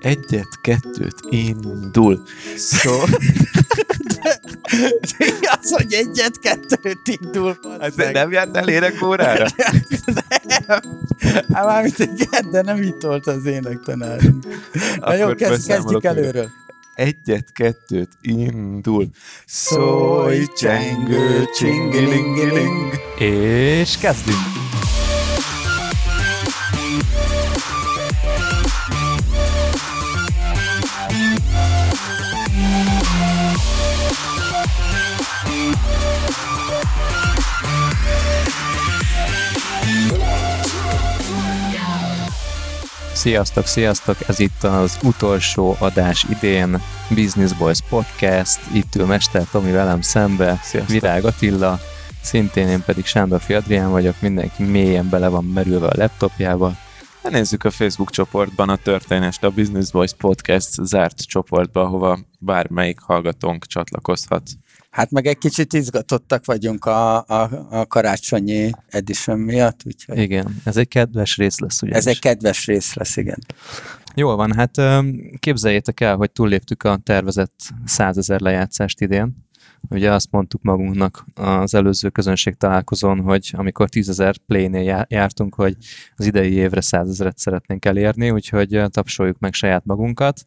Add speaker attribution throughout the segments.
Speaker 1: Egyet, kettőt, indul. Szó...
Speaker 2: az, hogy egyet, kettőt indul.
Speaker 1: Hát te nem jártál énekórára?
Speaker 2: nem. Hát mármint igen, de nem itt volt az énektanárunk. Na jó, kezd, kezdjük előről.
Speaker 1: Egyet, kettőt, indul. Szólj, csengő, csingilingiling.
Speaker 3: És kezdünk! Sziasztok, sziasztok! Ez itt az utolsó adás idén, Business Boys Podcast, itt ül Mester Tomi velem szembe,
Speaker 1: Sziasztok.
Speaker 3: Virág Attila, szintén én pedig Sándorfi Adrián vagyok, mindenki mélyen bele van merülve a laptopjába.
Speaker 1: Hát Nézzük a Facebook csoportban a történést, a Business Boys Podcast zárt csoportba, ahova bármelyik hallgatónk csatlakozhat.
Speaker 2: Hát meg egy kicsit izgatottak vagyunk a, a, a karácsonyi edition miatt, úgyhogy
Speaker 3: Igen, ez egy kedves rész lesz ugye.
Speaker 2: ez egy kedves rész lesz, igen.
Speaker 3: Jól van, hát képzeljétek el, hogy túlléptük a tervezett 100 ezer lejátszást idén. Ugye azt mondtuk magunknak az előző közönség találkozón, hogy amikor 10 ezer play-nél já- jártunk, hogy az idei évre 100 ezeret szeretnénk elérni, úgyhogy tapsoljuk meg saját magunkat.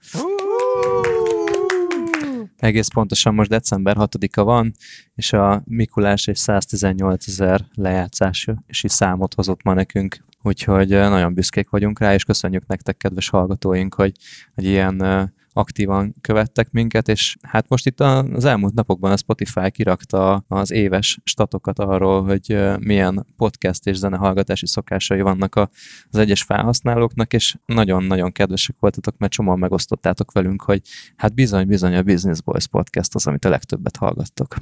Speaker 3: Egész pontosan most december 6-a van, és a Mikulás egy 118 ezer lejátszási számot hozott ma nekünk, úgyhogy nagyon büszkék vagyunk rá, és köszönjük nektek, kedves hallgatóink, hogy, hogy ilyen aktívan követtek minket, és hát most itt az elmúlt napokban a Spotify kirakta az éves statokat arról, hogy milyen podcast és zenehallgatási szokásai vannak az egyes felhasználóknak, és nagyon-nagyon kedvesek voltatok, mert csomóan megosztottátok velünk, hogy hát bizony-bizony a Business Boys podcast az, amit a legtöbbet hallgattok.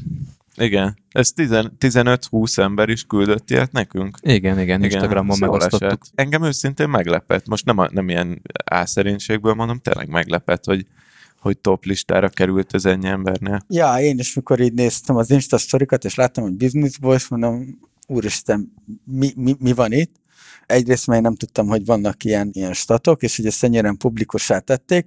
Speaker 1: Igen, ez 10 15-20 ember is küldött ilyet nekünk.
Speaker 3: Igen, igen, Instagramon
Speaker 1: szól
Speaker 3: megosztottuk.
Speaker 1: esett. Engem őszintén meglepett, most nem, a, nem ilyen álszerénységből mondom, tényleg meglepett, hogy, hogy top listára került ez ennyi embernél.
Speaker 2: Ja, én is, mikor így néztem az Insta sztorikat, és láttam, hogy Business Boys, mondom, úristen, mi, mi, mi van itt? Egyrészt mert én nem tudtam, hogy vannak ilyen, ilyen statok, és hogy ezt ennyire publikussá tették.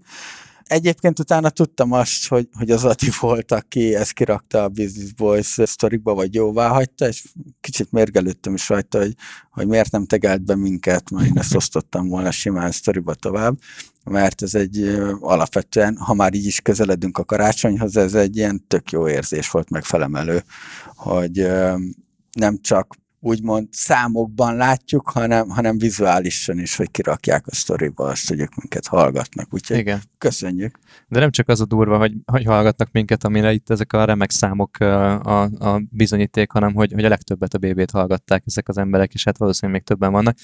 Speaker 2: Egyébként utána tudtam azt, hogy, hogy az Ati volt, aki ezt kirakta a Business Boys sztorikba, vagy jóvá hagyta, és kicsit mérgelődtem is rajta, hogy, hogy miért nem tegelt be minket, mert én ezt osztottam volna simán sztoriba tovább mert ez egy alapvetően, ha már így is közeledünk a karácsonyhoz, ez egy ilyen tök jó érzés volt meg felemelő, hogy nem csak úgymond számokban látjuk, hanem, hanem vizuálisan is, hogy kirakják a sztoriba azt, hogy ők minket hallgatnak. Úgyhogy
Speaker 3: Igen.
Speaker 2: köszönjük.
Speaker 3: De nem csak az a durva, hogy, hogy hallgatnak minket, amire itt ezek a remek számok a, a bizonyíték, hanem hogy, hogy a legtöbbet a BB-t hallgatták ezek az emberek, és hát valószínűleg még többen vannak.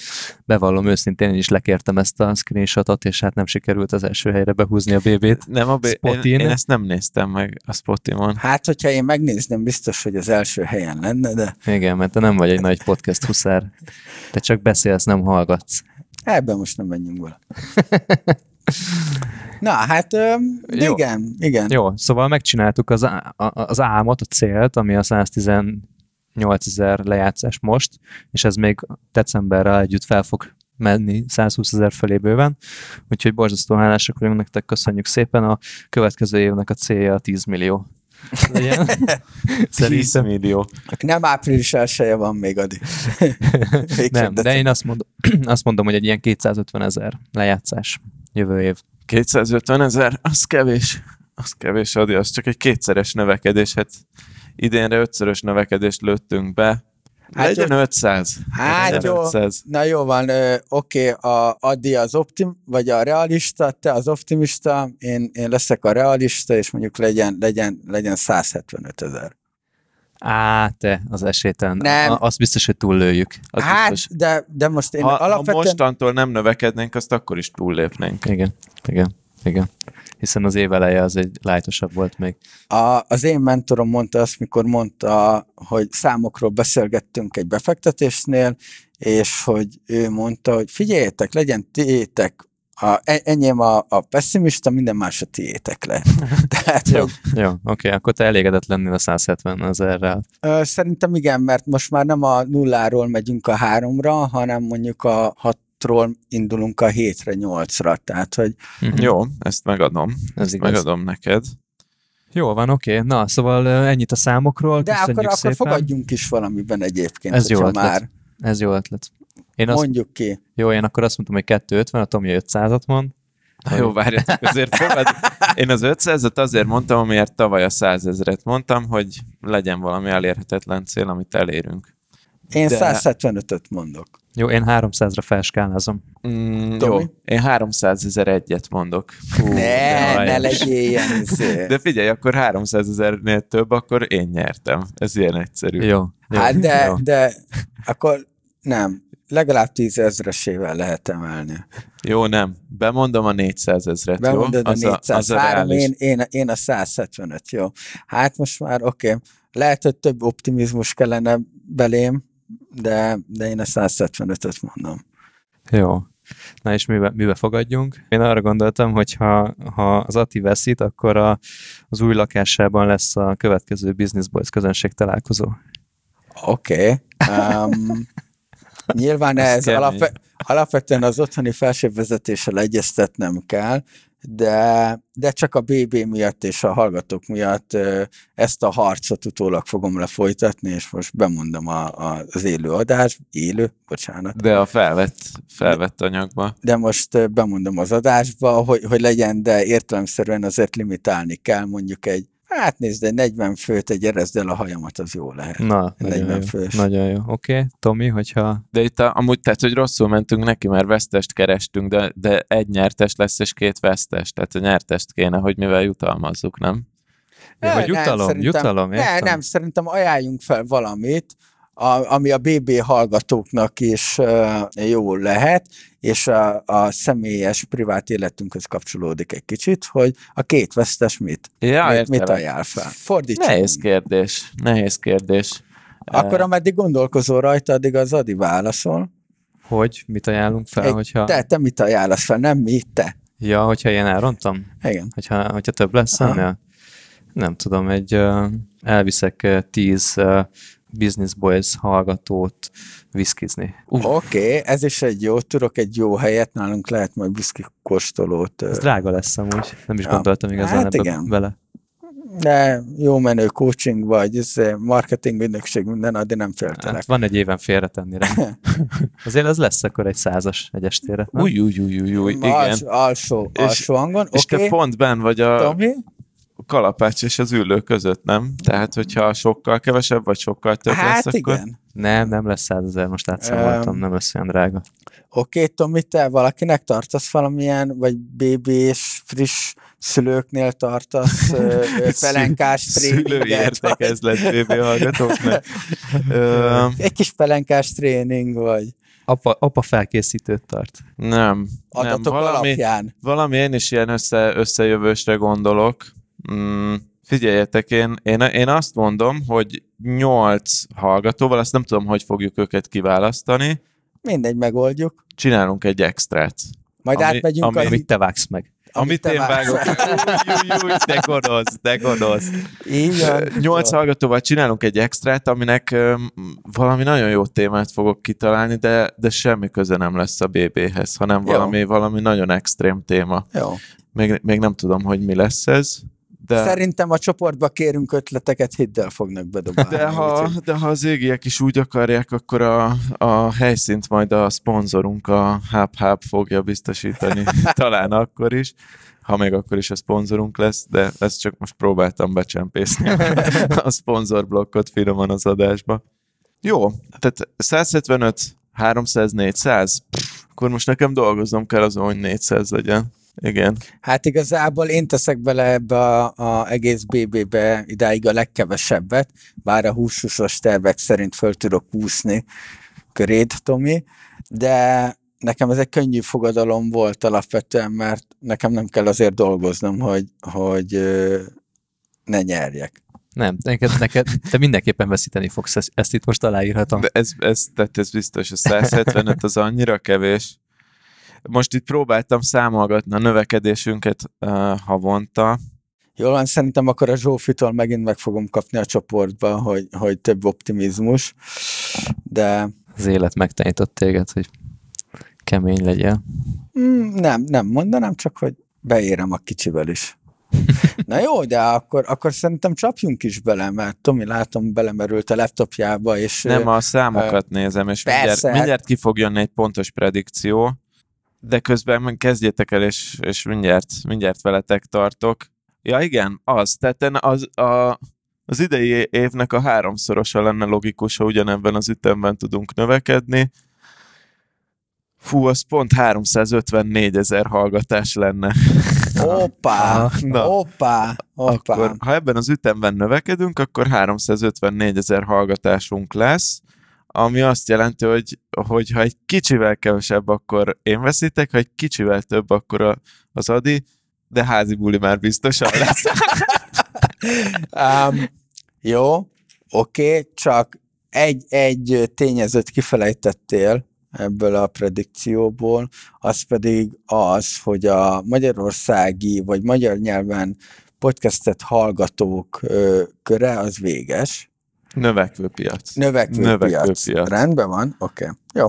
Speaker 3: Bevallom őszintén, én is lekértem ezt a screenshotot, és hát nem sikerült az első helyre behúzni a BB-t.
Speaker 1: Nem, a B- én,
Speaker 3: Spotin.
Speaker 1: én, ezt nem néztem meg a Spotimon.
Speaker 2: Hát, hogyha én megnézném, biztos, hogy az első helyen lenne, de
Speaker 3: Igen, mert te nem vagy egy nagy podcast huszár. Te csak beszélsz, nem hallgatsz.
Speaker 2: ebben most nem menjünk bele. Na, hát
Speaker 3: Jó.
Speaker 2: igen, igen.
Speaker 3: Jó, szóval megcsináltuk az, á- a- az álmot, a célt, ami a 118 ezer lejátszás most, és ez még decemberrel együtt fel fog menni 120 ezer felé bőven, úgyhogy borzasztó hálásak vagyunk nektek, köszönjük szépen. A következő évnek a célja a 10 millió. Legyen.
Speaker 1: 10
Speaker 3: Szerintem
Speaker 1: millió.
Speaker 2: Nem április elsője van még addig. Még
Speaker 3: nem, de én azt mondom, azt mondom, hogy egy ilyen 250 ezer lejátszás jövő év.
Speaker 1: 250 ezer, az kevés. Az kevés, Adi, az csak egy kétszeres növekedés. Hát idénre ötszörös növekedést lőttünk be.
Speaker 2: Hát
Speaker 1: Legyen 500.
Speaker 2: Hát
Speaker 1: Legyen
Speaker 2: jó.
Speaker 1: 500.
Speaker 2: Na jó van, oké, a Adi az optim, vagy a realista, te az optimista, én, én leszek a realista, és mondjuk legyen, legyen, legyen 175 ezer.
Speaker 3: Á, te, az esélytelen.
Speaker 2: Nem.
Speaker 3: A- Azt biztos, hogy túllőjük.
Speaker 1: Az
Speaker 2: Hát,
Speaker 1: biztos.
Speaker 2: de, de most én
Speaker 1: Ha, ha
Speaker 2: alapvetően...
Speaker 1: mostantól nem növekednénk, azt akkor is túllépnénk.
Speaker 3: Igen, igen, igen. Hiszen az év eleje az egy lájtosabb volt még.
Speaker 2: A, az én mentorom mondta azt, mikor mondta, hogy számokról beszélgettünk egy befektetésnél, és hogy ő mondta, hogy figyeljetek, legyen tiétek, a, e- enyém a, a pessimista, minden más a tiétek le. Tehát,
Speaker 3: Jó,
Speaker 2: hogy,
Speaker 3: jó oké, akkor te elégedett lennél a 170 ezerrel.
Speaker 2: szerintem igen, mert most már nem a nulláról megyünk a háromra, hanem mondjuk a 6-ról indulunk a 7-re, 8-ra, tehát hogy
Speaker 3: Mhm.
Speaker 1: Jó, ezt megadom.
Speaker 3: Ez
Speaker 1: ezt
Speaker 3: igaz.
Speaker 1: megadom neked.
Speaker 3: Jó van, oké. Na, szóval ennyit a számokról.
Speaker 2: de akkor, akkor
Speaker 3: szépen.
Speaker 2: fogadjunk is valamiben egyébként,
Speaker 3: Ez jó ötlet.
Speaker 2: már
Speaker 3: Ez jó ötlet. Én azt,
Speaker 2: mondjuk ki.
Speaker 3: jó, én akkor azt mondtam, hogy 250, a Tomi 500-at mond.
Speaker 1: Na jó, várjatok, azért fogad. Én az 500-at azért mondtam, amiért tavaly a 100 ezeret mondtam, hogy legyen valami elérhetetlen cél, amit elérünk.
Speaker 2: Én
Speaker 1: De-
Speaker 2: 175-öt mondok.
Speaker 3: Jó, én 300-ra felskálázom.
Speaker 1: Mm, jó, én 300 ezer egyet mondok. Fú,
Speaker 2: ne, ne legyél ilyen izé.
Speaker 1: De figyelj, akkor 300 ezernél több, akkor én nyertem. Ez ilyen egyszerű.
Speaker 3: Jó. jó
Speaker 2: Hát de,
Speaker 3: jó.
Speaker 2: de akkor nem, legalább 10 ezresével lehet emelni.
Speaker 1: Jó, nem. Bemondom a 400 ezret, jó?
Speaker 2: Bemondod a
Speaker 1: Az
Speaker 2: 400,
Speaker 1: az a
Speaker 2: három, én, én, én a 175, jó. Hát most már oké, okay. lehet, hogy több optimizmus kellene belém, de, de én a 175-öt mondom.
Speaker 3: Jó. Na és mibe, mibe fogadjunk? Én arra gondoltam, hogy ha, ha az Ati veszít, akkor a, az új lakásában lesz a következő Business Boys közönség találkozó.
Speaker 2: Oké. Okay. Um, nyilván
Speaker 1: Ez
Speaker 2: alapve, alapvetően az otthoni felsővezetéssel egyeztetnem kell, de, de csak a BB miatt és a hallgatók miatt ezt a harcot utólag fogom lefolytatni, és most bemondom a, a, az élő adás, élő, bocsánat,
Speaker 1: De a felvett, felvett anyagba.
Speaker 2: de most ö, bemondom az adásba, hogy, hogy legyen, de értelemszerűen azért limitálni kell, mondjuk egy, hát nézd, egy 40 főt, egy erezdel a hajamat, az jó lehet.
Speaker 3: Na, nagyon
Speaker 2: 40
Speaker 3: jó.
Speaker 2: fős.
Speaker 3: Nagyon jó. Oké, okay. Tomi, hogyha...
Speaker 1: De itt a, amúgy, tehát, hogy rosszul mentünk neki, mert vesztest kerestünk, de, de egy nyertes lesz, és két vesztes. Tehát a nyertest kéne, hogy mivel jutalmazzuk, nem?
Speaker 3: Ja, hogy jutalom,
Speaker 2: szerintem-
Speaker 3: jutalom,
Speaker 2: Ne,
Speaker 3: értem.
Speaker 2: nem, szerintem ajánljunk fel valamit, a, ami a BB hallgatóknak is uh, jó lehet, és a, a személyes, privát életünkhöz kapcsolódik egy kicsit, hogy a két vesztes mit,
Speaker 1: Ja,
Speaker 2: mit, mit ajánl fel. Fordítsunk.
Speaker 1: Nehéz kérdés. Nehéz kérdés.
Speaker 2: Akkor ameddig gondolkozol rajta, addig az Adi válaszol.
Speaker 3: Hogy mit ajánlunk fel,
Speaker 2: Egy-
Speaker 3: hogyha...
Speaker 2: Te, te mit ajánlasz fel, nem mi, te.
Speaker 3: Ja, hogyha én elrontom?
Speaker 2: Igen.
Speaker 3: Hogyha, hogyha több lesz ennél? Nem tudom, egy elviszek tíz Business Boys hallgatót viszkizni.
Speaker 2: Oké, okay, ez is egy jó, tudok egy jó helyet, nálunk lehet majd viszki kóstolót.
Speaker 3: Ez drága lesz amúgy. Nem is
Speaker 2: Ja.
Speaker 3: gondoltam igazán
Speaker 2: Hát
Speaker 3: ebbe
Speaker 2: igen.
Speaker 3: bele.
Speaker 2: De jó menő coaching vagy, ez marketing ügynökség, minden, addig nem féltelek.
Speaker 3: Hát van egy éven félretenni rá. Azért az lesz akkor egy százas egy estére.
Speaker 1: Új, új, új, új, új, igen.
Speaker 2: Alsó, alsó,
Speaker 1: És-
Speaker 2: alsó hangon,
Speaker 1: És
Speaker 2: oké.
Speaker 1: te pont benn vagy a
Speaker 2: Tomi?
Speaker 1: Kalapács és az ülő között, nem? Tehát, hogyha sokkal kevesebb, vagy sokkal több
Speaker 2: Hát
Speaker 1: lesz, akkor...
Speaker 2: igen.
Speaker 3: Nem, nem lesz százezer, most átszámoltam,
Speaker 2: Öm.
Speaker 3: nem lesz olyan drága.
Speaker 2: Oké, Tomi, te valakinek tartasz valamilyen, vagy BB-s, friss szülőknél tartasz pelenkás
Speaker 1: Szülői
Speaker 2: tréninget?
Speaker 1: értekezlet BB hallgatóknak.
Speaker 2: Egy kis pelenkás tréning, vagy
Speaker 3: Apa, apa felkészítőt tart.
Speaker 1: nem, nem,
Speaker 2: adatok
Speaker 1: valami,
Speaker 2: alapján.
Speaker 1: valami én is ilyen össze, összejövősre gondolok. Mm, figyeljetek, én, én, én azt mondom, hogy nyolc hallgatóval, azt nem tudom, hogy fogjuk őket kiválasztani,
Speaker 2: Mindegy, megoldjuk.
Speaker 1: csinálunk egy extrát.
Speaker 2: Majd
Speaker 1: Ami-
Speaker 2: átmegyünk
Speaker 1: ami-
Speaker 2: a...
Speaker 3: Amit te vágsz meg.
Speaker 1: Amit
Speaker 2: te
Speaker 1: én vágok. Új, új, új, de gonosz, de gonosz.
Speaker 2: Van.
Speaker 1: Nyolc hallgatóval csinálunk egy extrát, aminek valami nagyon jó témát fogok kitalálni, de, de semmi köze nem lesz a BB-hez, hanem
Speaker 2: Jó.
Speaker 1: valami, valami nagyon extrém téma.
Speaker 2: Jó.
Speaker 1: Még, még nem tudom, hogy mi lesz ez, de,
Speaker 2: Szerintem a csoportba kérünk ötleteket, hidd el fognak bedobálni.
Speaker 1: de, ha, de ha az égiek is úgy akarják, akkor a, a helyszínt majd a szponzorunk, a Hub Hub fogja biztosítani. Talán akkor is ha még akkor is a szponzorunk lesz, de ezt csak most próbáltam becsempészni a szponzorblokkot finoman az adásba. Jó, tehát 175, 300, 400, Pff, akkor most nekem dolgoznom kell azon, hogy 400 legyen. Igen.
Speaker 2: Hát igazából én teszek bele ebbe a, a egész BB-be idáig a legkevesebbet, bár a 20-20-as tervek szerint föl tudok úszni köréd, Tomi, de nekem ez egy könnyű fogadalom volt alapvetően, mert nekem nem kell azért dolgoznom, hogy, hogy ne nyerjek.
Speaker 3: Nem, neked, neked, te mindenképpen veszíteni fogsz, ezt, ezt itt most aláírhatom.
Speaker 1: De ez, ez, tehát ez biztos, a 175 az annyira kevés. Most itt próbáltam számolgatni a növekedésünket uh, havonta.
Speaker 2: Jól van, szerintem akkor a Zsófitól megint meg fogom kapni a csoportba, hogy, hogy több optimizmus, de
Speaker 3: Az élet megtanított téged, hogy kemény legyél.
Speaker 2: Mm, nem, nem mondanám, csak hogy beérem a kicsivel is. Na jó, de akkor, akkor szerintem csapjunk is bele, mert Tomi látom belemerült a laptopjába, és...
Speaker 1: Nem, a számokat uh, nézem, és mindjárt,
Speaker 2: persze.
Speaker 1: mindjárt ki fog jönni egy pontos predikció, de közben kezdjétek el, és, és mindjárt, mindjárt veletek tartok. Ja igen, az, tehát az, a, az idei évnek a háromszorosa lenne logikus, ha ugyanebben az ütemben tudunk növekedni. Fú, az pont 354 ezer hallgatás lenne.
Speaker 2: Hoppá, hoppá, hoppá.
Speaker 1: Akkor, ha ebben az ütemben növekedünk, akkor 354 ezer hallgatásunk lesz, ami azt jelenti, hogy, hogy ha egy kicsivel kevesebb, akkor én veszítek, ha egy kicsivel több, akkor a, az Adi, de házi buli már biztosan lesz.
Speaker 2: Um, jó, oké, okay, csak egy, egy tényezőt kifelejtettél ebből a predikcióból, az pedig az, hogy a magyarországi vagy magyar nyelven podcastet hallgatók ö, köre az véges.
Speaker 1: Növekvő piac.
Speaker 2: Növekvő,
Speaker 1: Növekvő
Speaker 2: piac.
Speaker 1: piac.
Speaker 2: Rendben van, oké. Okay. Jó.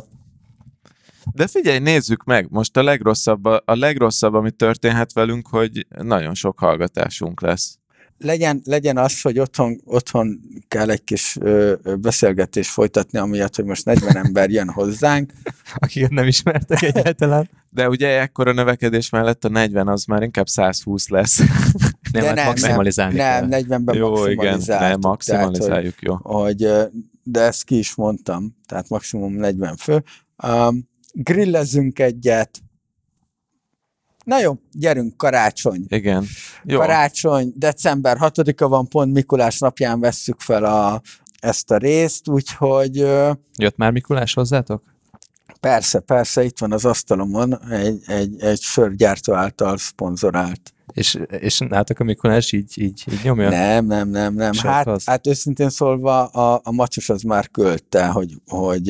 Speaker 1: De figyelj, nézzük meg, most a legrosszabb, a legrosszabb, ami történhet velünk, hogy nagyon sok hallgatásunk lesz.
Speaker 2: Legyen, legyen az, hogy otthon, otthon kell egy kis ö, beszélgetést folytatni, amiatt, hogy most 40 ember jön hozzánk.
Speaker 3: Akiket nem ismertek egyáltalán.
Speaker 1: De ugye ekkora növekedés mellett a 40 az már inkább 120 lesz.
Speaker 3: Nem, hát maximalizálni
Speaker 2: nem,
Speaker 3: kell.
Speaker 2: nem, 40-ben
Speaker 1: jó, igen,
Speaker 2: maximalizáltuk.
Speaker 1: nem, maximalizáljuk, jó.
Speaker 2: Tehát, hogy, hogy, de ezt ki is mondtam, tehát maximum 40 fő. Um, grillezzünk egyet. Na jó, gyerünk, karácsony.
Speaker 1: Igen. Jó.
Speaker 2: Karácsony, december 6-a van, pont Mikulás napján vesszük fel a, ezt a részt, úgyhogy
Speaker 3: Jött már Mikulás hozzátok?
Speaker 2: persze, persze, itt van az asztalomon egy, egy, egy sörgyártó által szponzorált.
Speaker 3: És, és nálatok a Mikulás így, így, így nyomja?
Speaker 2: Nem, nem, nem, nem. Hát,
Speaker 3: Sörhoz?
Speaker 2: hát őszintén szólva a, a macsos az már költe, hogy, hogy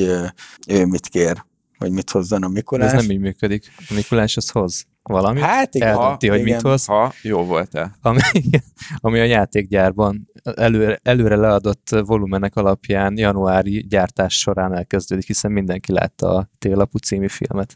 Speaker 2: ő mit kér, hogy mit hozzon a
Speaker 3: De
Speaker 2: Mikulás.
Speaker 3: ez nem így működik. A Mikulás az hoz valamit,
Speaker 2: Hát igen,
Speaker 3: eldönti, hogy
Speaker 2: igen.
Speaker 3: mit hoz,
Speaker 1: Ha jó volt-e.
Speaker 3: ami, ami a játékgyárban előre, előre leadott volumenek alapján januári gyártás során elkezdődik, hiszen mindenki látta a Télapú című filmet.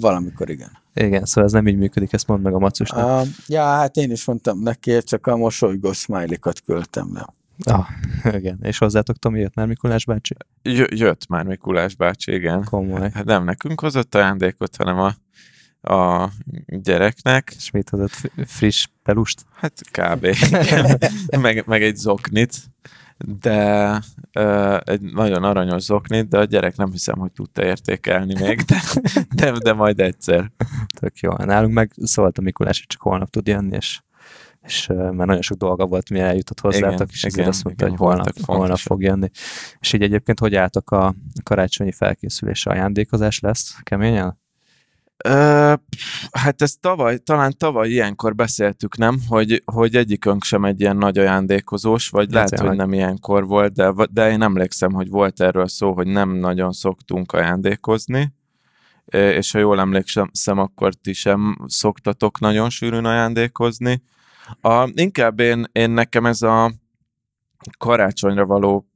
Speaker 2: Valamikor igen.
Speaker 3: Igen, szóval ez nem így működik, ezt mondd meg a macusnak.
Speaker 2: Uh, ja, hát én is mondtam neki, csak a mosolygó smiley-kat küldtem le.
Speaker 3: Ah, igen. És hozzátok, Tomi, jött már Mikulás bácsi?
Speaker 1: J- jött már Mikulás bácsi, igen.
Speaker 3: Komoly.
Speaker 1: Hát nem nekünk hozott ajándékot, hanem a, a gyereknek.
Speaker 3: És mit hozott? F- Friss pelust?
Speaker 1: Hát kb. Meg, meg egy zoknit, de uh, egy nagyon aranyos zoknit, de a gyerek nem hiszem, hogy tudta értékelni még, de, de, de majd egyszer.
Speaker 3: Tök jó. Nálunk meg szólt a Mikulás, hogy csak holnap tud jönni, és, és már nagyon sok dolga volt, mi eljutott hozzátok, és ezért azt mondta,
Speaker 1: igen,
Speaker 3: hogy holnap, holnap fog jönni. És így egyébként hogy álltok a karácsonyi felkészülésre? Ajándékozás lesz keményen?
Speaker 1: Ö, hát ezt tavaly, talán tavaly ilyenkor beszéltük, nem? Hogy, hogy egyikünk sem egy ilyen nagy ajándékozós, vagy
Speaker 3: Ja,
Speaker 1: lehet,
Speaker 3: tényleg.
Speaker 1: hogy nem ilyenkor volt, de, de én emlékszem, hogy volt erről szó, hogy nem nagyon szoktunk ajándékozni, és ha jól emlékszem, akkor ti sem szoktatok nagyon sűrűn ajándékozni. A, inkább én, én nekem ez a karácsonyra való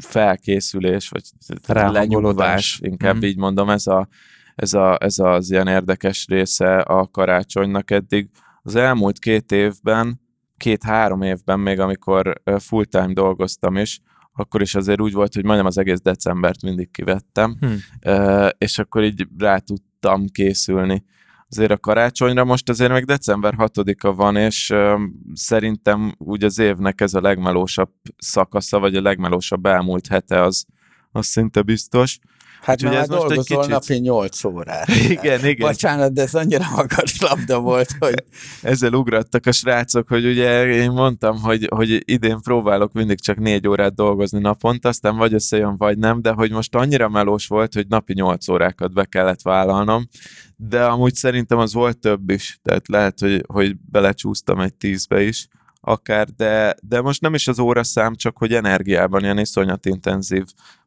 Speaker 1: felkészülés, vagy
Speaker 3: Ráhangolódás.
Speaker 1: lenyugvás, inkább
Speaker 3: Mhm.
Speaker 1: így mondom, ez, a, ez, a, ez az ilyen érdekes része a karácsonynak eddig. Az elmúlt két évben, két-három évben még, amikor full-time dolgoztam is, akkor is azért úgy volt, hogy majdnem az egész decembert mindig kivettem,
Speaker 3: Hm.
Speaker 1: Ö, és akkor így rá tudtam készülni. Azért a karácsonyra most azért még december 6-a van, és ö, szerintem úgy az évnek ez a legmelósabb szakasza, vagy a legmelósabb elmúlt hete az, az szinte biztos.
Speaker 2: Hát már
Speaker 1: ez most egy kicsit-
Speaker 2: napi 8 órát.
Speaker 1: Igen, igen.
Speaker 2: Bocsánat, de ez annyira magas labda volt, hogy
Speaker 1: ezzel ugrattak a srácok, hogy ugye én mondtam, hogy, hogy idén próbálok mindig csak négy órát dolgozni naponta, aztán vagy összejön, vagy nem, de hogy most annyira melós volt, hogy napi nyolc órákat be kellett vállalnom, de amúgy szerintem az volt több is, tehát lehet, hogy, hogy belecsúsztam egy tízbe is, akár, de, de most nem is az óraszám, csak hogy energiában ilyen iszonyat intenzív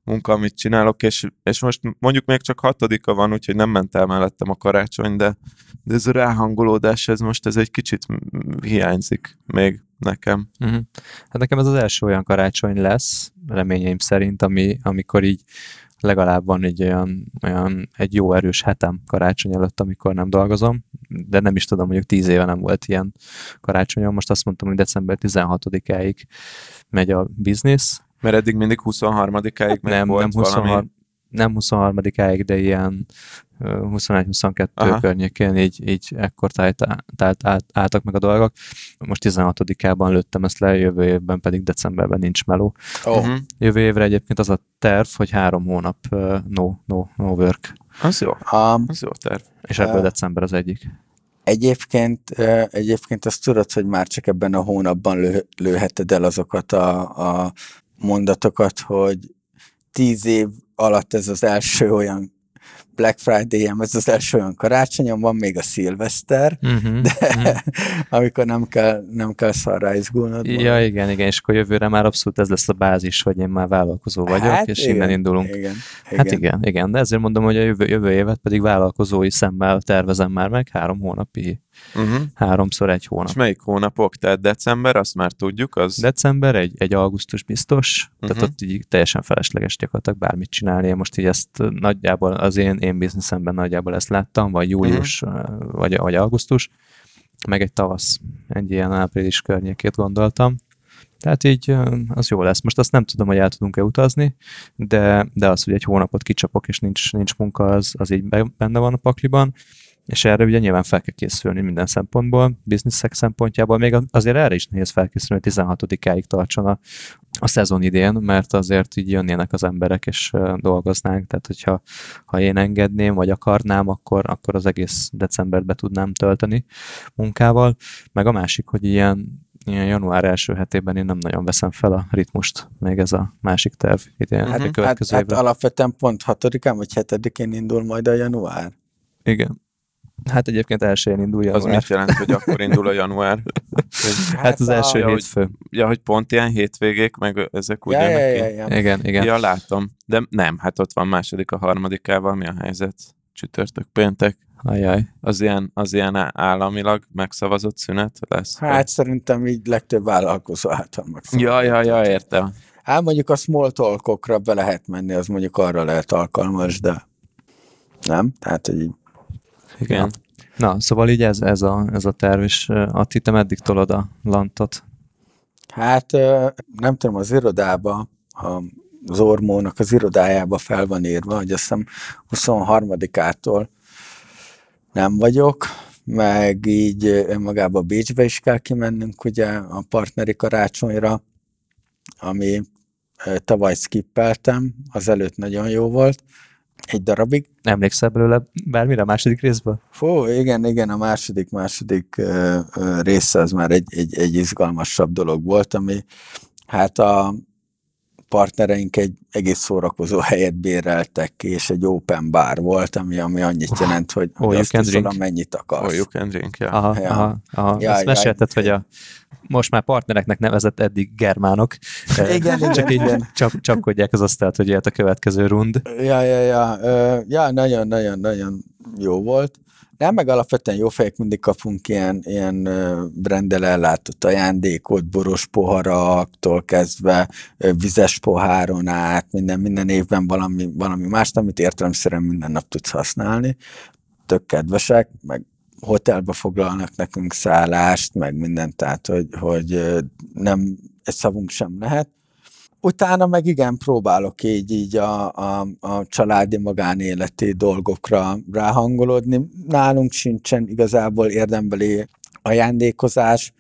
Speaker 1: munka, amit csinálok, és, és most mondjuk még csak hatodika van, úgyhogy nem ment el mellettem a karácsony, de, de ez a ráhangolódás, ez most ez egy kicsit hiányzik még nekem.
Speaker 3: Uh-huh. Hát nekem ez az első olyan karácsony lesz, reményeim szerint, ami, amikor így legalább van egy olyan, olyan egy jó erős hetem karácsony előtt, amikor nem dolgozom, de nem is tudom, mondjuk tíz éve nem volt ilyen karácsonyom. Most azt mondtam, hogy december 16-áig megy a biznisz.
Speaker 1: Mert eddig mindig 23-áig
Speaker 3: nem,
Speaker 1: volt
Speaker 3: nem 23,
Speaker 1: valami...
Speaker 3: nem 23-áig, de ilyen 21-22 környékén így, így ekkor tált, tált, áll, álltak meg a dolgok. Most 16-ában lőttem ezt le, jövő évben pedig decemberben nincs meló.
Speaker 2: Oh.
Speaker 3: Jövő évre egyébként az a terv, hogy három hónap no, no, no work,
Speaker 1: Az jó,
Speaker 2: Um,
Speaker 1: az jó terv.
Speaker 3: és ebből
Speaker 2: Uh,
Speaker 3: december az egyik.
Speaker 2: Egyébként, egyébként azt tudod, hogy már csak ebben a hónapban lő, lőheted el azokat a, a mondatokat, hogy tíz év alatt ez az első olyan Black Friday-em, ez az első olyan karácsonyom, van még a szilveszter,
Speaker 3: Uh-huh.
Speaker 2: de amikor nem kell, nem kell szarrá izgulnod.
Speaker 3: Ja, igen, igen, és akkor jövőre már abszolút ez lesz a bázis, hogy én már vállalkozó vagyok,
Speaker 2: Hát
Speaker 3: és
Speaker 2: igen,
Speaker 3: innen indulunk.
Speaker 2: Igen, igen.
Speaker 3: Hát igen, igen, de ezért mondom, hogy a jövő, jövő évet pedig vállalkozói szemmel tervezem már meg, három hónapi,
Speaker 1: Uh-huh.
Speaker 3: háromszor egy hónap.
Speaker 1: És melyik hónapok? Tehát december, azt már tudjuk, az...
Speaker 3: December, egy, egy augusztus biztos, uh-huh. tehát ott így teljesen felesleges gyakorlatilag bármit csinálni. Most így ezt nagyjából az én, én bizniszemben nagyjából ezt láttam, vagy július, uh-huh. vagy, vagy augusztus, meg egy tavasz, egy ilyen április környékét gondoltam. Tehát így az jó lesz. Most azt nem tudom, hogy el tudunk-e utazni, de, de az, hogy egy hónapot kicsapok, és nincs, nincs munka, az, az így be- benne van a pakliban. És erre ugye nyilván fel kell készülni minden szempontból, bizniszek szempontjából, még azért erre is nehéz felkészülni, hogy 16-áig tartson a, a szezon idén, mert azért így jönnének az emberek, és dolgoznánk, tehát hogyha ha én engedném, vagy akarnám, akkor, akkor az egész decembert be tudnám tölteni munkával, meg a másik, hogy ilyen, ilyen január első hetében én nem nagyon veszem fel a ritmust, még ez a másik terv idén,
Speaker 1: Mhm.
Speaker 3: hát a
Speaker 2: Hát, alapvetően pont 6-án vagy 7-én indul majd a január.
Speaker 3: Igen. Hát egyébként elsőjén indul
Speaker 1: Az
Speaker 3: január.
Speaker 1: mit jelent, hogy akkor indul a január? Hogy,
Speaker 3: Hát az
Speaker 2: a-
Speaker 3: első
Speaker 1: Ja, hogy-
Speaker 3: hétfő.
Speaker 1: ja, hogy pont ilyen hétvégék, meg ezek úgy
Speaker 2: Ja, ja, ja, ja.
Speaker 3: Igen, igen.
Speaker 1: Ja, látom. De nem, hát ott van második a harmadikával, mi a helyzet? Csütörtök, péntek.
Speaker 3: Ajaj.
Speaker 1: Az ilyen, az ilyen államilag megszavazott szünet lesz?
Speaker 2: Hát szerintem így legtöbb vállalkozó által meg.
Speaker 1: Ja, ja, ja, értem.
Speaker 2: Hát mondjuk a small talkokra be lehet menni, az mondjuk arra lehet alkalmas, de nem? Tehát, hogy így
Speaker 1: Igen.
Speaker 3: Na, szóval így ez, ez, a, ez a terv, és Atti, te meddig tolod a lantot?
Speaker 2: Hát nem tudom, az irodába, a- az Ormónak az irodájába fel van írva, hogy azt hiszem 23-ától nem vagyok, meg így önmagába Bécsbe is kell kimennünk ugye a partneri karácsonyra, ami tavaly skippeltem, az előtt nagyon jó volt, egy darabig,
Speaker 3: Emlékszel belőle bármire a második részből?
Speaker 2: Fú, igen, igen, a második, második ö, ö, része az már egy, egy, egy izgalmasabb dolog volt, ami hát a partnereink egy egész szórakozó helyet béreltek ki, és egy open bar volt, ami, ami annyit jelent, hogy,
Speaker 3: Oh,
Speaker 2: azt
Speaker 3: drink.
Speaker 2: amennyit akarsz.
Speaker 1: Oh, you can drink, ja.
Speaker 3: Aha,
Speaker 2: Ja.
Speaker 3: aha, aha.
Speaker 2: Ja,
Speaker 3: Azt
Speaker 2: ja,
Speaker 3: mesélted,
Speaker 2: ja.
Speaker 3: hogy a most már partnereknek nevezett eddig germánok. eh,
Speaker 2: Igen,
Speaker 3: Csak
Speaker 2: igen,
Speaker 3: így csap, csapkodják az asztalt, hogy jöhet a következő rund.
Speaker 2: Ja, ja, ja, ja, nagyon-nagyon-nagyon jó volt. Nem, meg alapvetően jó fejek, mindig kapunk ilyen, ilyen brendel ellátott ajándékot, boros poharaktól kezdve, vizes poháron át, minden, minden évben valami, valami mást, amit értelemszerűen minden nap tudsz használni. Tök kedvesek, meg hotelbe foglalnak nekünk szállást, meg mindent, tehát hogy, hogy nem, egy szavunk sem lehet. Utána meg igen, próbálok így, így a, a, a családi magánéleti dolgokra ráhangolódni. Nálunk sincsen igazából érdembeli ajándékozás,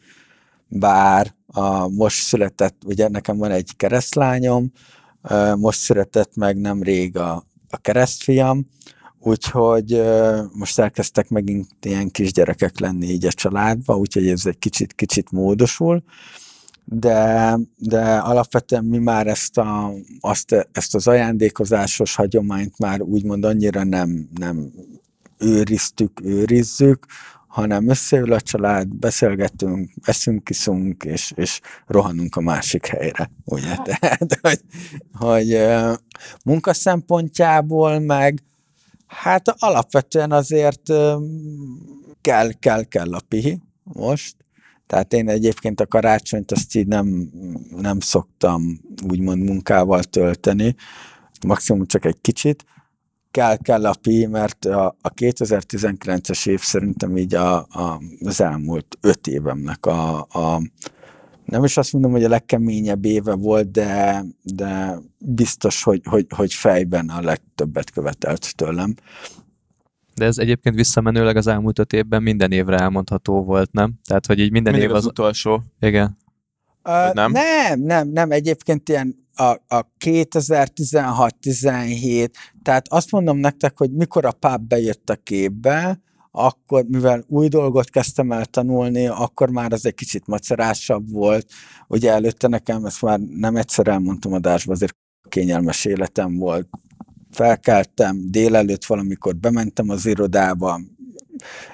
Speaker 2: bár a most született, ugye nekem van egy keresztlányom, most született meg nemrég a, a keresztfiam, úgyhogy most elkezdtek megint ilyen kisgyerekek lenni így a családba, úgyhogy ez egy kicsit, kicsit módosul, de, de alapvetően mi már ezt, a, azt, ezt az ajándékozásos hagyományt már úgymond annyira nem, nem őriztük, őrizzük, hanem összeül a család, beszélgetünk, eszünk, iszunk, és, és rohanunk a másik helyre, ugye? Tehát, hogy, hogy munka szempontjából meg, hát alapvetően azért kell, kell, kell a pihi most, tehát én egyébként a karácsonyt azt így nem, nem szoktam úgymond munkával tölteni. maximum csak egy kicsit. Kell, kell a pi, mert a, a 2019-es év szerintem így a, a, az elmúlt öt évemnek a, a nem is azt mondom, hogy a legkeményebb éve volt, de, de biztos, hogy, hogy, hogy fejben a legtöbbet követelt tőlem.
Speaker 3: De ez egyébként visszamenőleg az elmúlt öt évben minden évre elmondható volt, nem? Tehát, hogy így minden
Speaker 1: Mindig
Speaker 3: év
Speaker 1: az
Speaker 3: az...
Speaker 1: utolsó.
Speaker 3: Igen.
Speaker 2: Uh,
Speaker 1: nem?
Speaker 2: Nem, nem, nem. Egyébként ilyen a, a 2016-17, tehát azt mondom nektek, hogy mikor a pub bejött a képbe, akkor, mivel új dolgot kezdtem el tanulni, akkor már az egy kicsit macerásabb volt. Ugye előtte nekem, ezt már nem egyszer elmondtam adásba, azért kényelmes életem volt. Felkeltem, délelőtt valamikor bementem az irodába,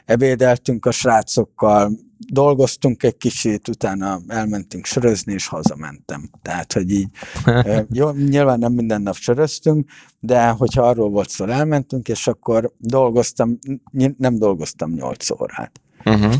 Speaker 2: ebédeltünk a srácokkal, dolgoztunk egy kicsit, utána elmentünk sörözni, és hazamentem. Tehát, hogy így, jó, nyilván nem minden nap söröztünk, de hogyha arról volt szó, elmentünk, és akkor dolgoztam, nem dolgoztam 8 órát.
Speaker 1: Uh-huh.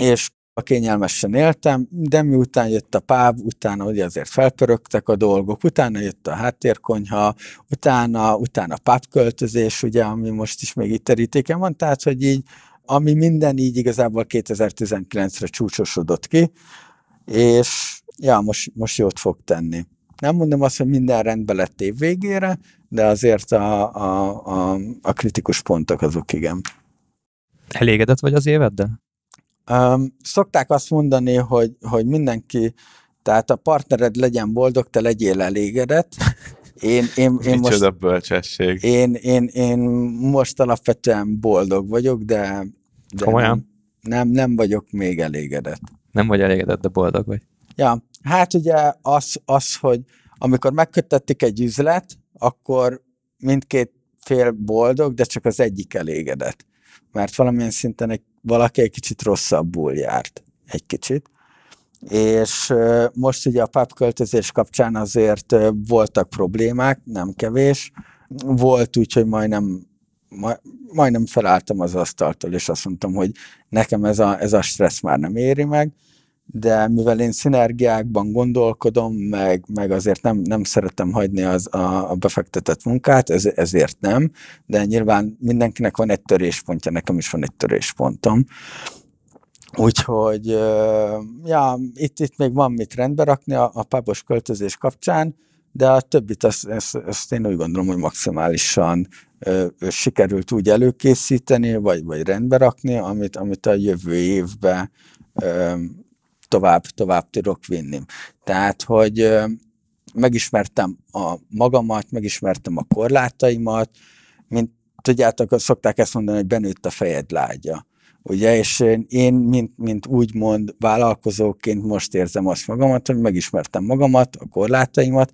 Speaker 2: És a kényelmesen éltem, de miután jött a páb, utána ugye azért felpörögtek a dolgok, utána jött a háttérkonyha, utána, utána pápköltözés, ugye, ami most is még itt terítéken van, tehát, hogy így ami minden így igazából 2019-re csúcsosodott ki, és ja, most, most jót fog tenni. Nem mondom azt, hogy minden rendben lett év végére, de azért a, a, a, a kritikus pontok azok igen.
Speaker 3: Elégedett vagy az éveddel?
Speaker 2: Um, szokták azt mondani, hogy, hogy mindenki, tehát a partnered legyen boldog, te legyél elégedett. Én, én, én
Speaker 1: most, bölcsesség.
Speaker 2: Én, én, én most alapvetően boldog vagyok, de de
Speaker 3: Komolyan?
Speaker 2: Nem, nem, nem vagyok még elégedett.
Speaker 3: Nem vagy elégedett, de boldog vagy.
Speaker 2: Ja, hát ugye az, az hogy amikor megkötötték egy üzlet, akkor mindkét fél boldog, de csak az egyik elégedett. Mert valamilyen szinten egy, valaki egy kicsit rosszabbul járt. Egy kicsit. És most ugye a pub költözés kapcsán azért voltak problémák, nem kevés. Volt úgy, hogy majdnem majdnem felálltam az asztaltól, és azt mondtam, hogy nekem ez a, ez a stressz már nem éri meg, de mivel én szinergiákban gondolkodom, meg, meg azért nem, nem szeretem hagyni az, a, a befektetett munkát, ez, ezért nem, de nyilván mindenkinek van egy töréspontja, nekem is van egy töréspontom. Úgyhogy, ja, itt, itt még van mit rendbe rakni a, a pubos költözés kapcsán, de a többit azt, azt, azt én úgy gondolom, hogy maximálisan sikerült úgy előkészíteni, vagy, vagy rendbe rakni, amit, amit a jövő évben tovább, tovább tudok vinni. Tehát, hogy megismertem a magamat, megismertem a korlátaimat, mint tudjátok, szokták ezt mondani, hogy benőtt a fejed lágya. Ugye, és én, mint, mint úgymond vállalkozóként most érzem azt magamat, hogy megismertem magamat, a korlátaimat,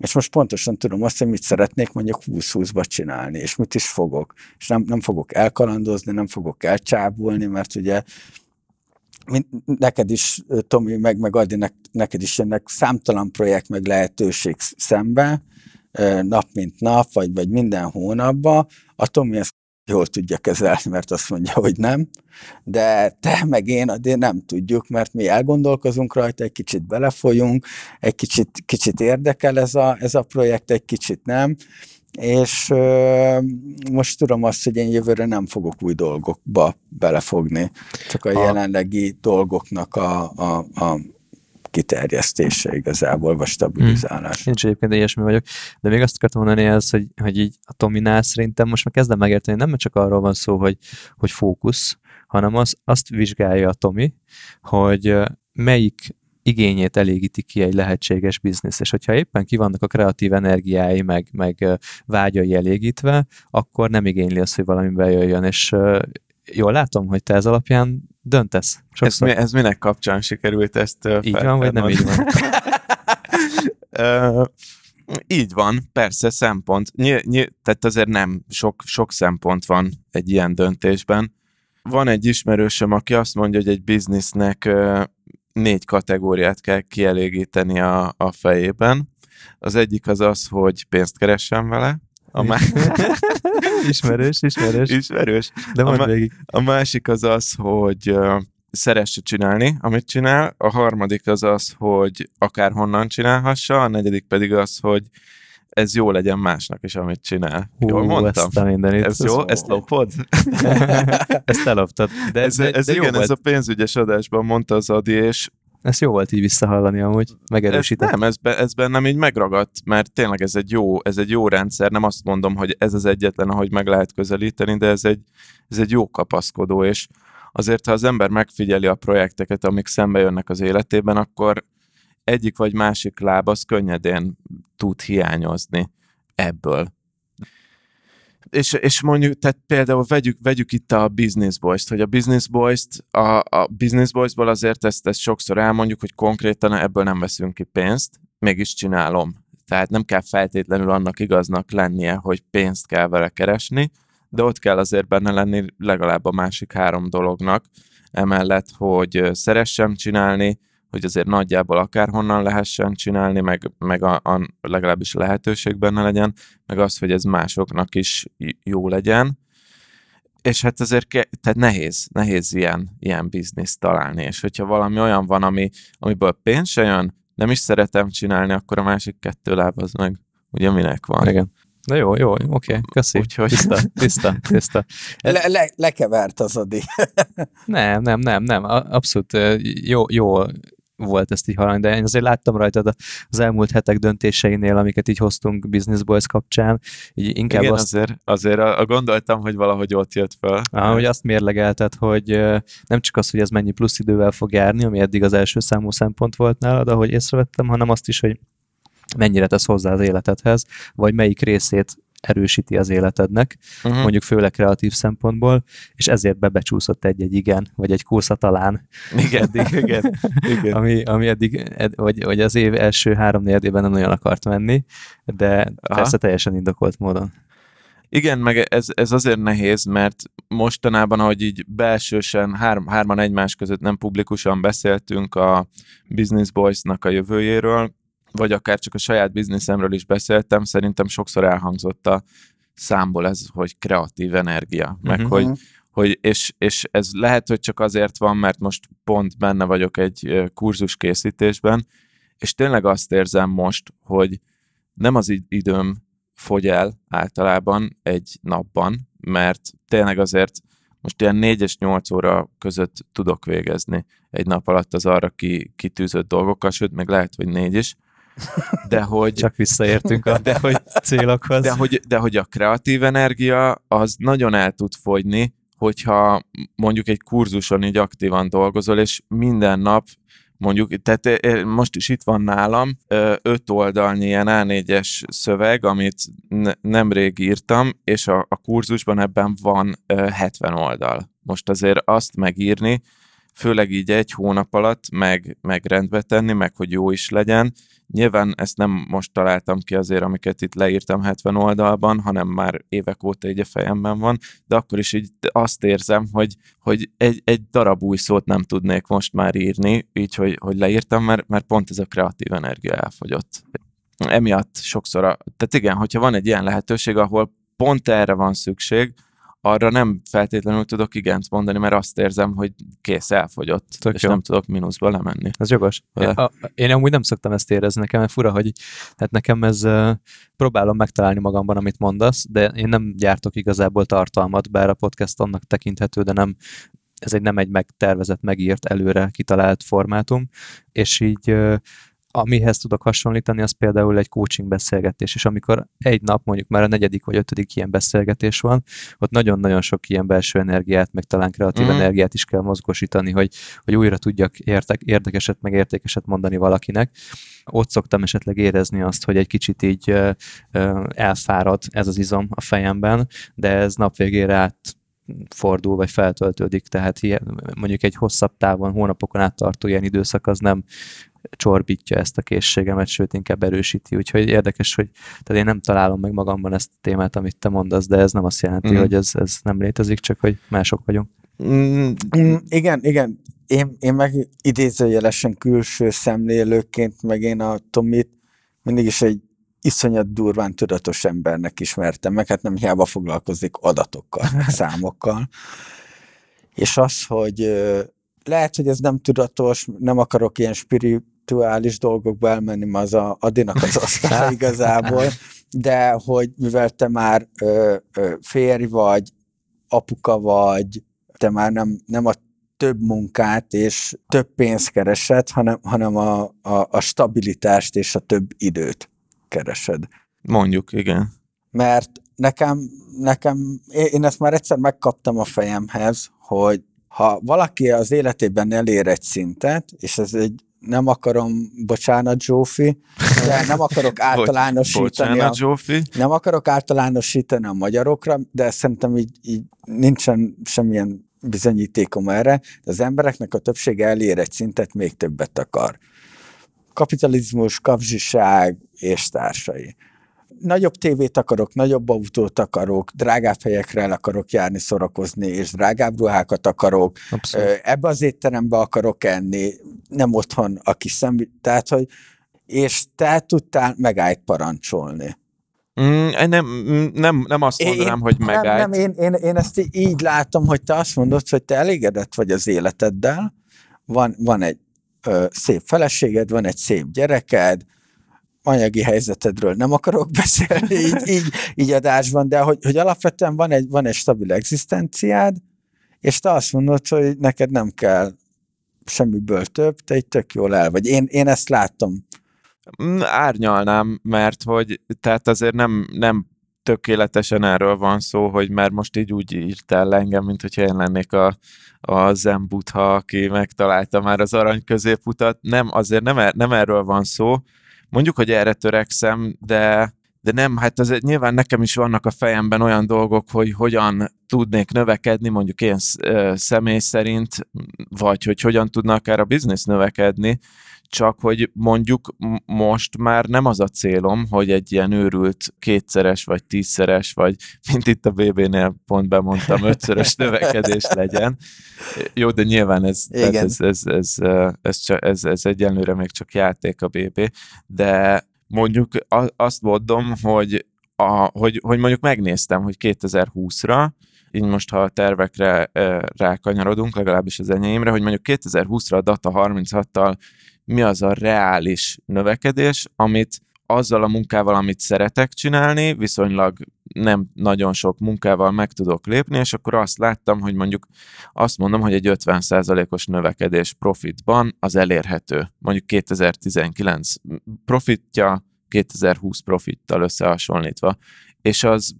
Speaker 2: és most pontosan tudom azt, hogy mit szeretnék mondjuk 20-20-ba csinálni, és mit is fogok. És nem, nem fogok elkalandozni, nem fogok elcsábulni, mert ugye neked is, Tomi, meg, meg Adi, neked is jönnek számtalan projekt, meg lehetőség szembe, nap mint nap, vagy, vagy minden hónapban. A Tomi ezt jól tudja kezelni, mert azt mondja, hogy nem, de te meg én addig nem tudjuk, mert mi elgondolkozunk rajta, egy kicsit belefolyunk, egy kicsit, kicsit érdekel ez a, ez a projekt, egy kicsit nem, és ö, most tudom azt, hogy én jövőre nem fogok új dolgokba belefogni, csak a, a jelenlegi dolgoknak a, a, a kiterjesztése igazából, vagy stabilizálás. Hmm.
Speaker 3: Én is egyébként ilyesmi vagyok, de még azt akartam mondani ez, hogy, hogy így a Tominál szerintem most már kezdem megérteni, nem csak arról van szó, hogy, hogy fókusz, hanem az, azt vizsgálja a Tomi, hogy melyik igényét elégíti ki egy lehetséges biznisz, és hogyha éppen ki vannak a kreatív energiái, meg, meg vágyai elégítve, akkor nem igényli azt, hogy valami bejöjjön, és jól látom, hogy te ez alapján döntesz.
Speaker 1: Ez, mi, ez minek kapcsán sikerült ezt
Speaker 3: Így van, vagy nem így van?
Speaker 1: uh, így van, persze, szempont. Ny- ny- tehát azért nem, sok, sok szempont van egy ilyen döntésben. Van egy ismerősöm, aki azt mondja, hogy egy biznisznek uh, négy kategóriát kell kielégíteni a, a fejében. Az egyik az az, hogy pénzt keressen vele,
Speaker 3: a má... ismerős, ismerős.
Speaker 1: Ismerős.
Speaker 3: De
Speaker 1: a,
Speaker 3: ma- végig.
Speaker 1: a másik az az, hogy szeresse csinálni, amit csinál. A harmadik az az, hogy akárhonnan csinálhassa. A negyedik pedig az, hogy ez jó legyen másnak is, amit csinál.
Speaker 3: Hú,
Speaker 1: Jól mondtam?
Speaker 3: Ezt a mindenit.
Speaker 1: Ez jó? Ezt lopod?
Speaker 3: ezt eloptad. De,
Speaker 1: ez,
Speaker 3: de,
Speaker 1: ez
Speaker 3: de
Speaker 1: igen, ez a pénzügyes adásban mondta az Adi, és
Speaker 3: Ezt jó volt így visszahallani amúgy,
Speaker 1: ez,
Speaker 3: megerősített.
Speaker 1: nem, ez, be, ez bennem így megragadt, mert tényleg ez egy, jó, ez egy jó rendszer, nem azt mondom, hogy ez az egyetlen, ahogy meg lehet közelíteni, de ez egy, ez egy jó kapaszkodó, és azért, ha az ember megfigyeli a projekteket, amik szembe jönnek az életében, akkor egyik vagy másik láb az könnyedén tud hiányozni ebből. És, és mondjuk, tehát például vegyük, vegyük itt a Business Boys-t, hogy a Business Boys-t, a, a Business Boys-ból azért ezt, ezt sokszor elmondjuk, hogy konkrétan ebből nem veszünk ki pénzt, mégis csinálom. Tehát nem kell feltétlenül annak igaznak lennie, hogy pénzt kell vele keresni, de ott kell azért benne lenni legalább a másik három dolognak, emellett, hogy szeressem csinálni, hogy azért nagyjából akárhonnan lehessen csinálni, meg, meg a, a, legalábbis lehetőség benne legyen, meg az, hogy ez másoknak is jó legyen. És hát azért ke- tehát nehéz, nehéz ilyen, ilyen bizniszt találni, és hogyha valami olyan van, ami, amiből pénz se jön, nem is szeretem csinálni, akkor a másik kettő láb az meg ugye minek van.
Speaker 3: Igen. Na jó, jó, oké, okay, köszi.
Speaker 1: Úgyhogy-
Speaker 3: Tiszta, tiszta, tiszta.
Speaker 2: Le, le, lekevert az Adi.
Speaker 3: Nem, nem, nem, nem. Abszolút jó, jó volt ezt így hallani, de én azért láttam rajtad az elmúlt hetek döntéseinél, amiket így hoztunk Business Boys kapcsán, így inkább
Speaker 1: Igen,
Speaker 3: azt,
Speaker 1: azért, azért a, a gondoltam, hogy valahogy ott jött fel.
Speaker 3: Aha, hogy azt mérlegelted, hogy nem csak az, hogy ez mennyi plusz idővel fog járni, ami eddig az első számú szempont volt nálad, ahogy észrevettem, hanem azt is, hogy mennyire tesz hozzá az életedhez, vagy melyik részét erősíti az életednek,
Speaker 1: Uh-huh.
Speaker 3: mondjuk főleg kreatív szempontból, és ezért bebecsúszott egy-egy igen, vagy egy kursa talán,
Speaker 1: Igen, igen, igen.
Speaker 3: ami, ami eddig, ed, vagy, vagy az év első három negyedében nem nagyon akart menni, de
Speaker 1: Aha.
Speaker 3: persze teljesen indokolt módon.
Speaker 1: Igen, meg ez, ez azért nehéz, mert mostanában, ahogy így belsősen három, hárman egymás között nem publikusan beszéltünk a Business Boys-nak a jövőjéről, vagy akár csak a saját bizniszemről is beszéltem, szerintem sokszor elhangzott a számból ez, hogy kreatív energia, meg
Speaker 3: Mhm.
Speaker 1: hogy, hogy és, és ez lehet, hogy csak azért van, mert most pont benne vagyok egy kurzus készítésben, és tényleg azt érzem most, hogy nem az id- időm fogy el általában egy napban, mert tényleg azért most ilyen 4 és 8 óra között tudok végezni egy nap alatt az arra ki, kitűzött dolgokkal, sőt, még lehet, hogy négy is, de hogy,
Speaker 3: Csak visszaértünk a
Speaker 1: de hogy,
Speaker 3: célokhoz.
Speaker 1: de hogy, de hogy a kreatív energia az nagyon el tud fogyni, hogyha mondjuk egy kurzuson így aktívan dolgozol, és minden nap mondjuk, tehát eh, most is itt van nálam öt oldalnyi ilyen A4-es szöveg, amit ne, nemrég írtam, és a, a kurzusban ebben van ö, 70 oldal. Most azért azt megírni, főleg így egy hónap alatt, meg, meg rendbe tenni, meg hogy jó is legyen. Nyilván ezt nem most találtam ki azért, amiket itt leírtam 70 oldalban, hanem már évek óta így a fejemben van, de akkor is így azt érzem, hogy, hogy egy, egy darab új szót nem tudnék most már írni, így, hogy, hogy leírtam, mert, mert pont ez a kreatív energia elfogyott. Emiatt sokszor, a, tehát igen, hogyha van egy ilyen lehetőség, ahol pont erre van szükség, arra nem feltétlenül tudok igent mondani, mert azt érzem, hogy kész, elfogyott,
Speaker 3: Tök
Speaker 1: és
Speaker 3: jó.
Speaker 1: nem tudok mínuszba lemenni.
Speaker 3: Ez jogos. Én, a, én amúgy nem szoktam ezt érezni nekem, mert fura, hogy tehát nekem ez, próbálom megtalálni magamban, amit mondasz, de én nem gyártok igazából tartalmat, bár a podcast annak tekinthető, de nem ez egy nem egy megtervezett, megírt, előre kitalált formátum, és így amihez tudok hasonlítani, az például egy coaching beszélgetés, és amikor egy nap mondjuk már a negyedik vagy ötödik ilyen beszélgetés van, ott nagyon-nagyon sok ilyen belső energiát, meg talán kreatív mm. energiát is kell mozgosítani, hogy, hogy újra tudjak értek, érdekeset, meg értékeset mondani valakinek. Ott szoktam esetleg érezni azt, hogy egy kicsit így ö, ö, elfárad ez az izom a fejemben, de ez nap végére át fordul, vagy feltöltődik, tehát ilyen, mondjuk egy hosszabb távon, hónapokon át tartó ilyen időszak az nem csorbítja ezt a készségemet, sőt inkább erősíti. Úgyhogy érdekes, hogy tehát én nem találom meg magamban ezt a témát, amit te mondasz, de ez nem azt jelenti, mm. hogy ez, ez nem létezik, csak hogy mások vagyunk.
Speaker 1: Mm,
Speaker 2: Mm, igen, igen. Én, én meg idézőjelesen külső szemlélőként, meg én a Tomit mindig is egy iszonyat durván tudatos embernek ismertem, meg hát nem hiába foglalkozik adatokkal, számokkal. És az, hogy lehet, hogy ez nem tudatos, nem akarok ilyen spirituális dolgokba elmenni, mert az a Adinak az osztály igazából, de hogy mivel te már ö, ö, férj vagy, apuka vagy, te már nem, nem a több munkát és több pénzt keresed, hanem, hanem a, a, a stabilitást és a több időt keresed.
Speaker 1: Mondjuk, igen.
Speaker 2: Mert nekem, nekem, én ezt már egyszer megkaptam a fejemhez, hogy ha valaki az életében elér egy szintet, és ez egy nem akarom, bocsánat Zsófi, de nem akarok általánosítani.
Speaker 1: bocsánat, Zsófi.
Speaker 2: Nem akarok általánosítani a magyarokra, de szerintem így, így nincsen semmilyen bizonyítékom erre, de az embereknek a többsége elér egy szintet, még többet akar. Kapitalizmus, kapzsiság és társai. Nagyobb tévét akarok, nagyobb autót akarok, drágább helyekre el akarok járni, szorakozni, és drágább ruhákat akarok. Abszolút. Ebbe az étterembe akarok enni, nem otthon, aki szembi... Tehát, hogy és te tudtál megállt parancsolni.
Speaker 1: Mm, nem, nem, nem azt mondanám, én, hogy megállt.
Speaker 2: Nem, nem én, én, én ezt így látom, hogy te azt mondod, hogy te elégedett vagy az életeddel, van, van egy ö, szép feleséged, van egy szép gyereked, anyagi helyzetedről nem akarok beszélni így, így, így adásban, de hogy, hogy alapvetően van egy, van egy stabil egzisztenciád, és te azt mondod, hogy neked nem kell semmiből több, te egy tök jól el vagy. Én, én ezt láttam.
Speaker 1: Mm, árnyalnám, mert hogy tehát azért nem, nem tökéletesen erről van szó, hogy mert most így úgy írtál engem, mint hogyha én lennék a, a Zen Buddha, aki megtalálta már az arany középutat. Nem, azért nem, er, nem erről van szó. Mondjuk, hogy erre törekszem, de de nem, hát azért nyilván nekem is vannak a fejemben olyan dolgok, hogy hogyan tudnék növekedni, mondjuk én személy szerint, vagy hogy hogyan tudna akár a biznisz növekedni, csak hogy mondjuk most már nem az a célom, hogy egy ilyen őrült kétszeres, vagy tízszeres, vagy mint itt a BB-nél pont bemondtam, ötszörös növekedés legyen. Jó, de nyilván ez, ez, ez, ez, ez, ez, ez, ez egyenlőre még csak játék a BB, de mondjuk azt mondom, hogy, a, hogy, hogy mondjuk megnéztem, hogy 2020-ra, így most ha a tervekre e, rákanyarodunk, legalábbis az enyémre, hogy mondjuk 2020-ra a Data 36-tal mi az a reális növekedés, amit azzal a munkával, amit szeretek csinálni, viszonylag nem nagyon sok munkával meg tudok lépni, és akkor azt láttam, hogy mondjuk azt mondom, hogy egy 50%-os növekedés profitban az elérhető. Mondjuk 2019 profitja, 2020 profittal összehasonlítva. És az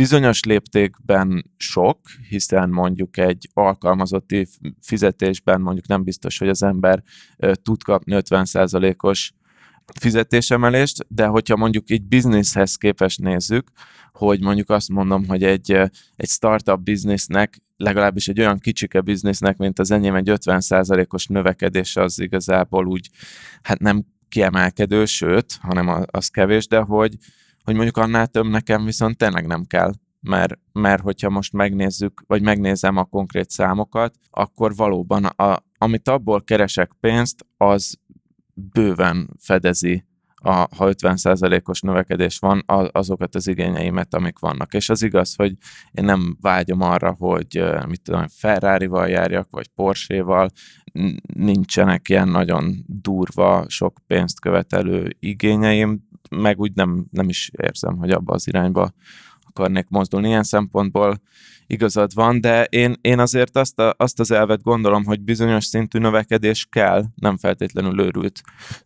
Speaker 1: bizonyos léptékben sok, hiszen mondjuk egy alkalmazotti fizetésben mondjuk nem biztos, hogy az ember tud kapni 50%-os fizetésemelést, de hogyha mondjuk így bizniszhez képest nézzük, hogy mondjuk azt mondom, hogy egy, egy startup biznisznek, legalábbis egy olyan kicsike biznisznek, mint az enyém, egy 50%-os növekedés az igazából úgy, hát nem kiemelkedő, sőt, hanem az kevés, de hogy, hogy mondjuk annál több nekem viszont tényleg nem kell, mert, mert hogyha most megnézzük, vagy megnézem a konkrét számokat, akkor valóban a, amit abból keresek pénzt, az bőven fedezi, a, ha 50%-os növekedés van, azokat az igényeimet, amik vannak. És az igaz, hogy én nem vágyom arra, hogy mit tudom, Ferrari-val járjak, vagy Porsche-val, nincsenek ilyen nagyon durva, sok pénzt követelő igényeim, meg úgy nem, nem is érzem, hogy abba az irányba akarnék mozdulni. Ilyen szempontból igazad van, de én, én azért azt, a, azt az elvet gondolom, hogy bizonyos szintű növekedés kell, nem feltétlenül őrült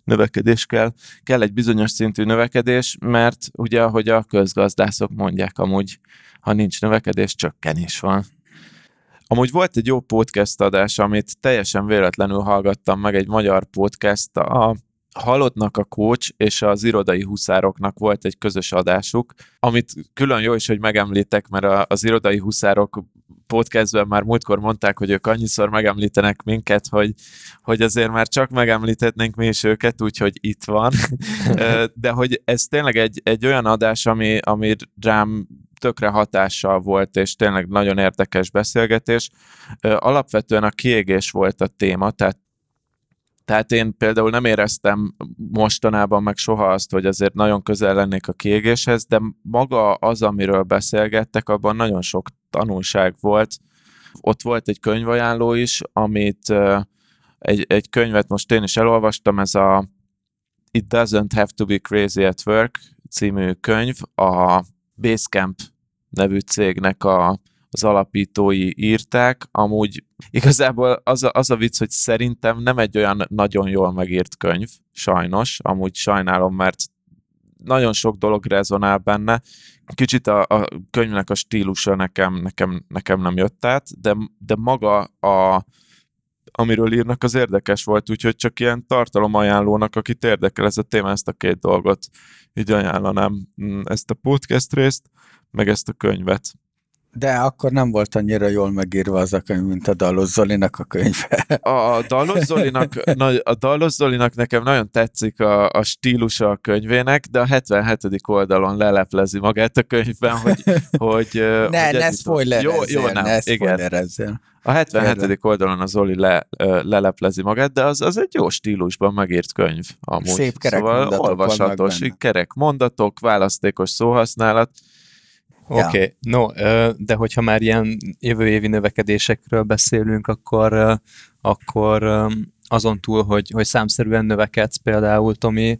Speaker 1: növekedés kell, kell egy bizonyos szintű növekedés, mert ugye, ahogy a közgazdászok mondják, amúgy, ha nincs növekedés, csökkenés van. Amúgy volt egy jó podcast adás, amit teljesen véletlenül hallgattam meg, egy magyar podcast, a Halottnak a coach és az irodai huszároknak volt egy közös adásuk, amit külön jó is, hogy megemlítek, mert az irodai huszárok podcastben már múltkor mondták, hogy ők annyiszor megemlítenek minket, hogy, hogy azért már csak megemlíthetnénk mi is őket, úgyhogy itt van. De hogy ez tényleg egy, egy olyan adás, ami, ami rám tökre hatással volt, és tényleg nagyon érdekes beszélgetés. Alapvetően a kiégés volt a téma, tehát tehát én például nem éreztem mostanában meg soha azt, hogy azért nagyon közel lennék a kiégéshez, de maga az, amiről beszélgettek, abban nagyon sok tanulság volt. Ott volt egy könyvajánló is, amit egy, egy könyvet most én is elolvastam, ez a It Doesn't Have to Be Crazy at Work című könyv a Basecamp nevű cégnek a, az alapítói írták. Amúgy igazából az a, az a vicc, hogy szerintem nem egy olyan nagyon jól megírt könyv, sajnos. Amúgy sajnálom, mert nagyon sok dolog rezonál benne. Kicsit a, a könyvnek a stílusa nekem, nekem, nekem nem jött át, de, de maga a, amiről írnak, az érdekes volt, úgyhogy csak ilyen tartalomajánlónak, akit érdekel ez a téma, ezt a két dolgot így ajánlanám, mm, ezt a podcast részt, meg ezt a könyvet.
Speaker 2: De akkor nem volt annyira jól megírva az a könyv, mint a Dallos Zolinak a könyve.
Speaker 1: A Dallos Zolinak, a Dallos Zolinak nekem nagyon tetszik a, a stílusa a könyvének, de a 77. oldalon leleplezi magát a könyvben, hogy... hogy
Speaker 2: ne,
Speaker 1: hogy
Speaker 2: ne spoilerezzel, jó, jó, nem, ne
Speaker 1: igen. A 77. Kérlek. oldalon az Zoli le, leleplezi magát, de az, az egy jó stílusban megírt könyv. Amúgy.
Speaker 2: Szép kerek szóval
Speaker 1: olvasatos, kerek mondatok, választékos szóhasználat,
Speaker 3: Oké, okay. no, de hogyha már ilyen jövő évi növekedésekről beszélünk, akkor, akkor azon túl, hogy, hogy számszerűen növekedsz például, Tomi,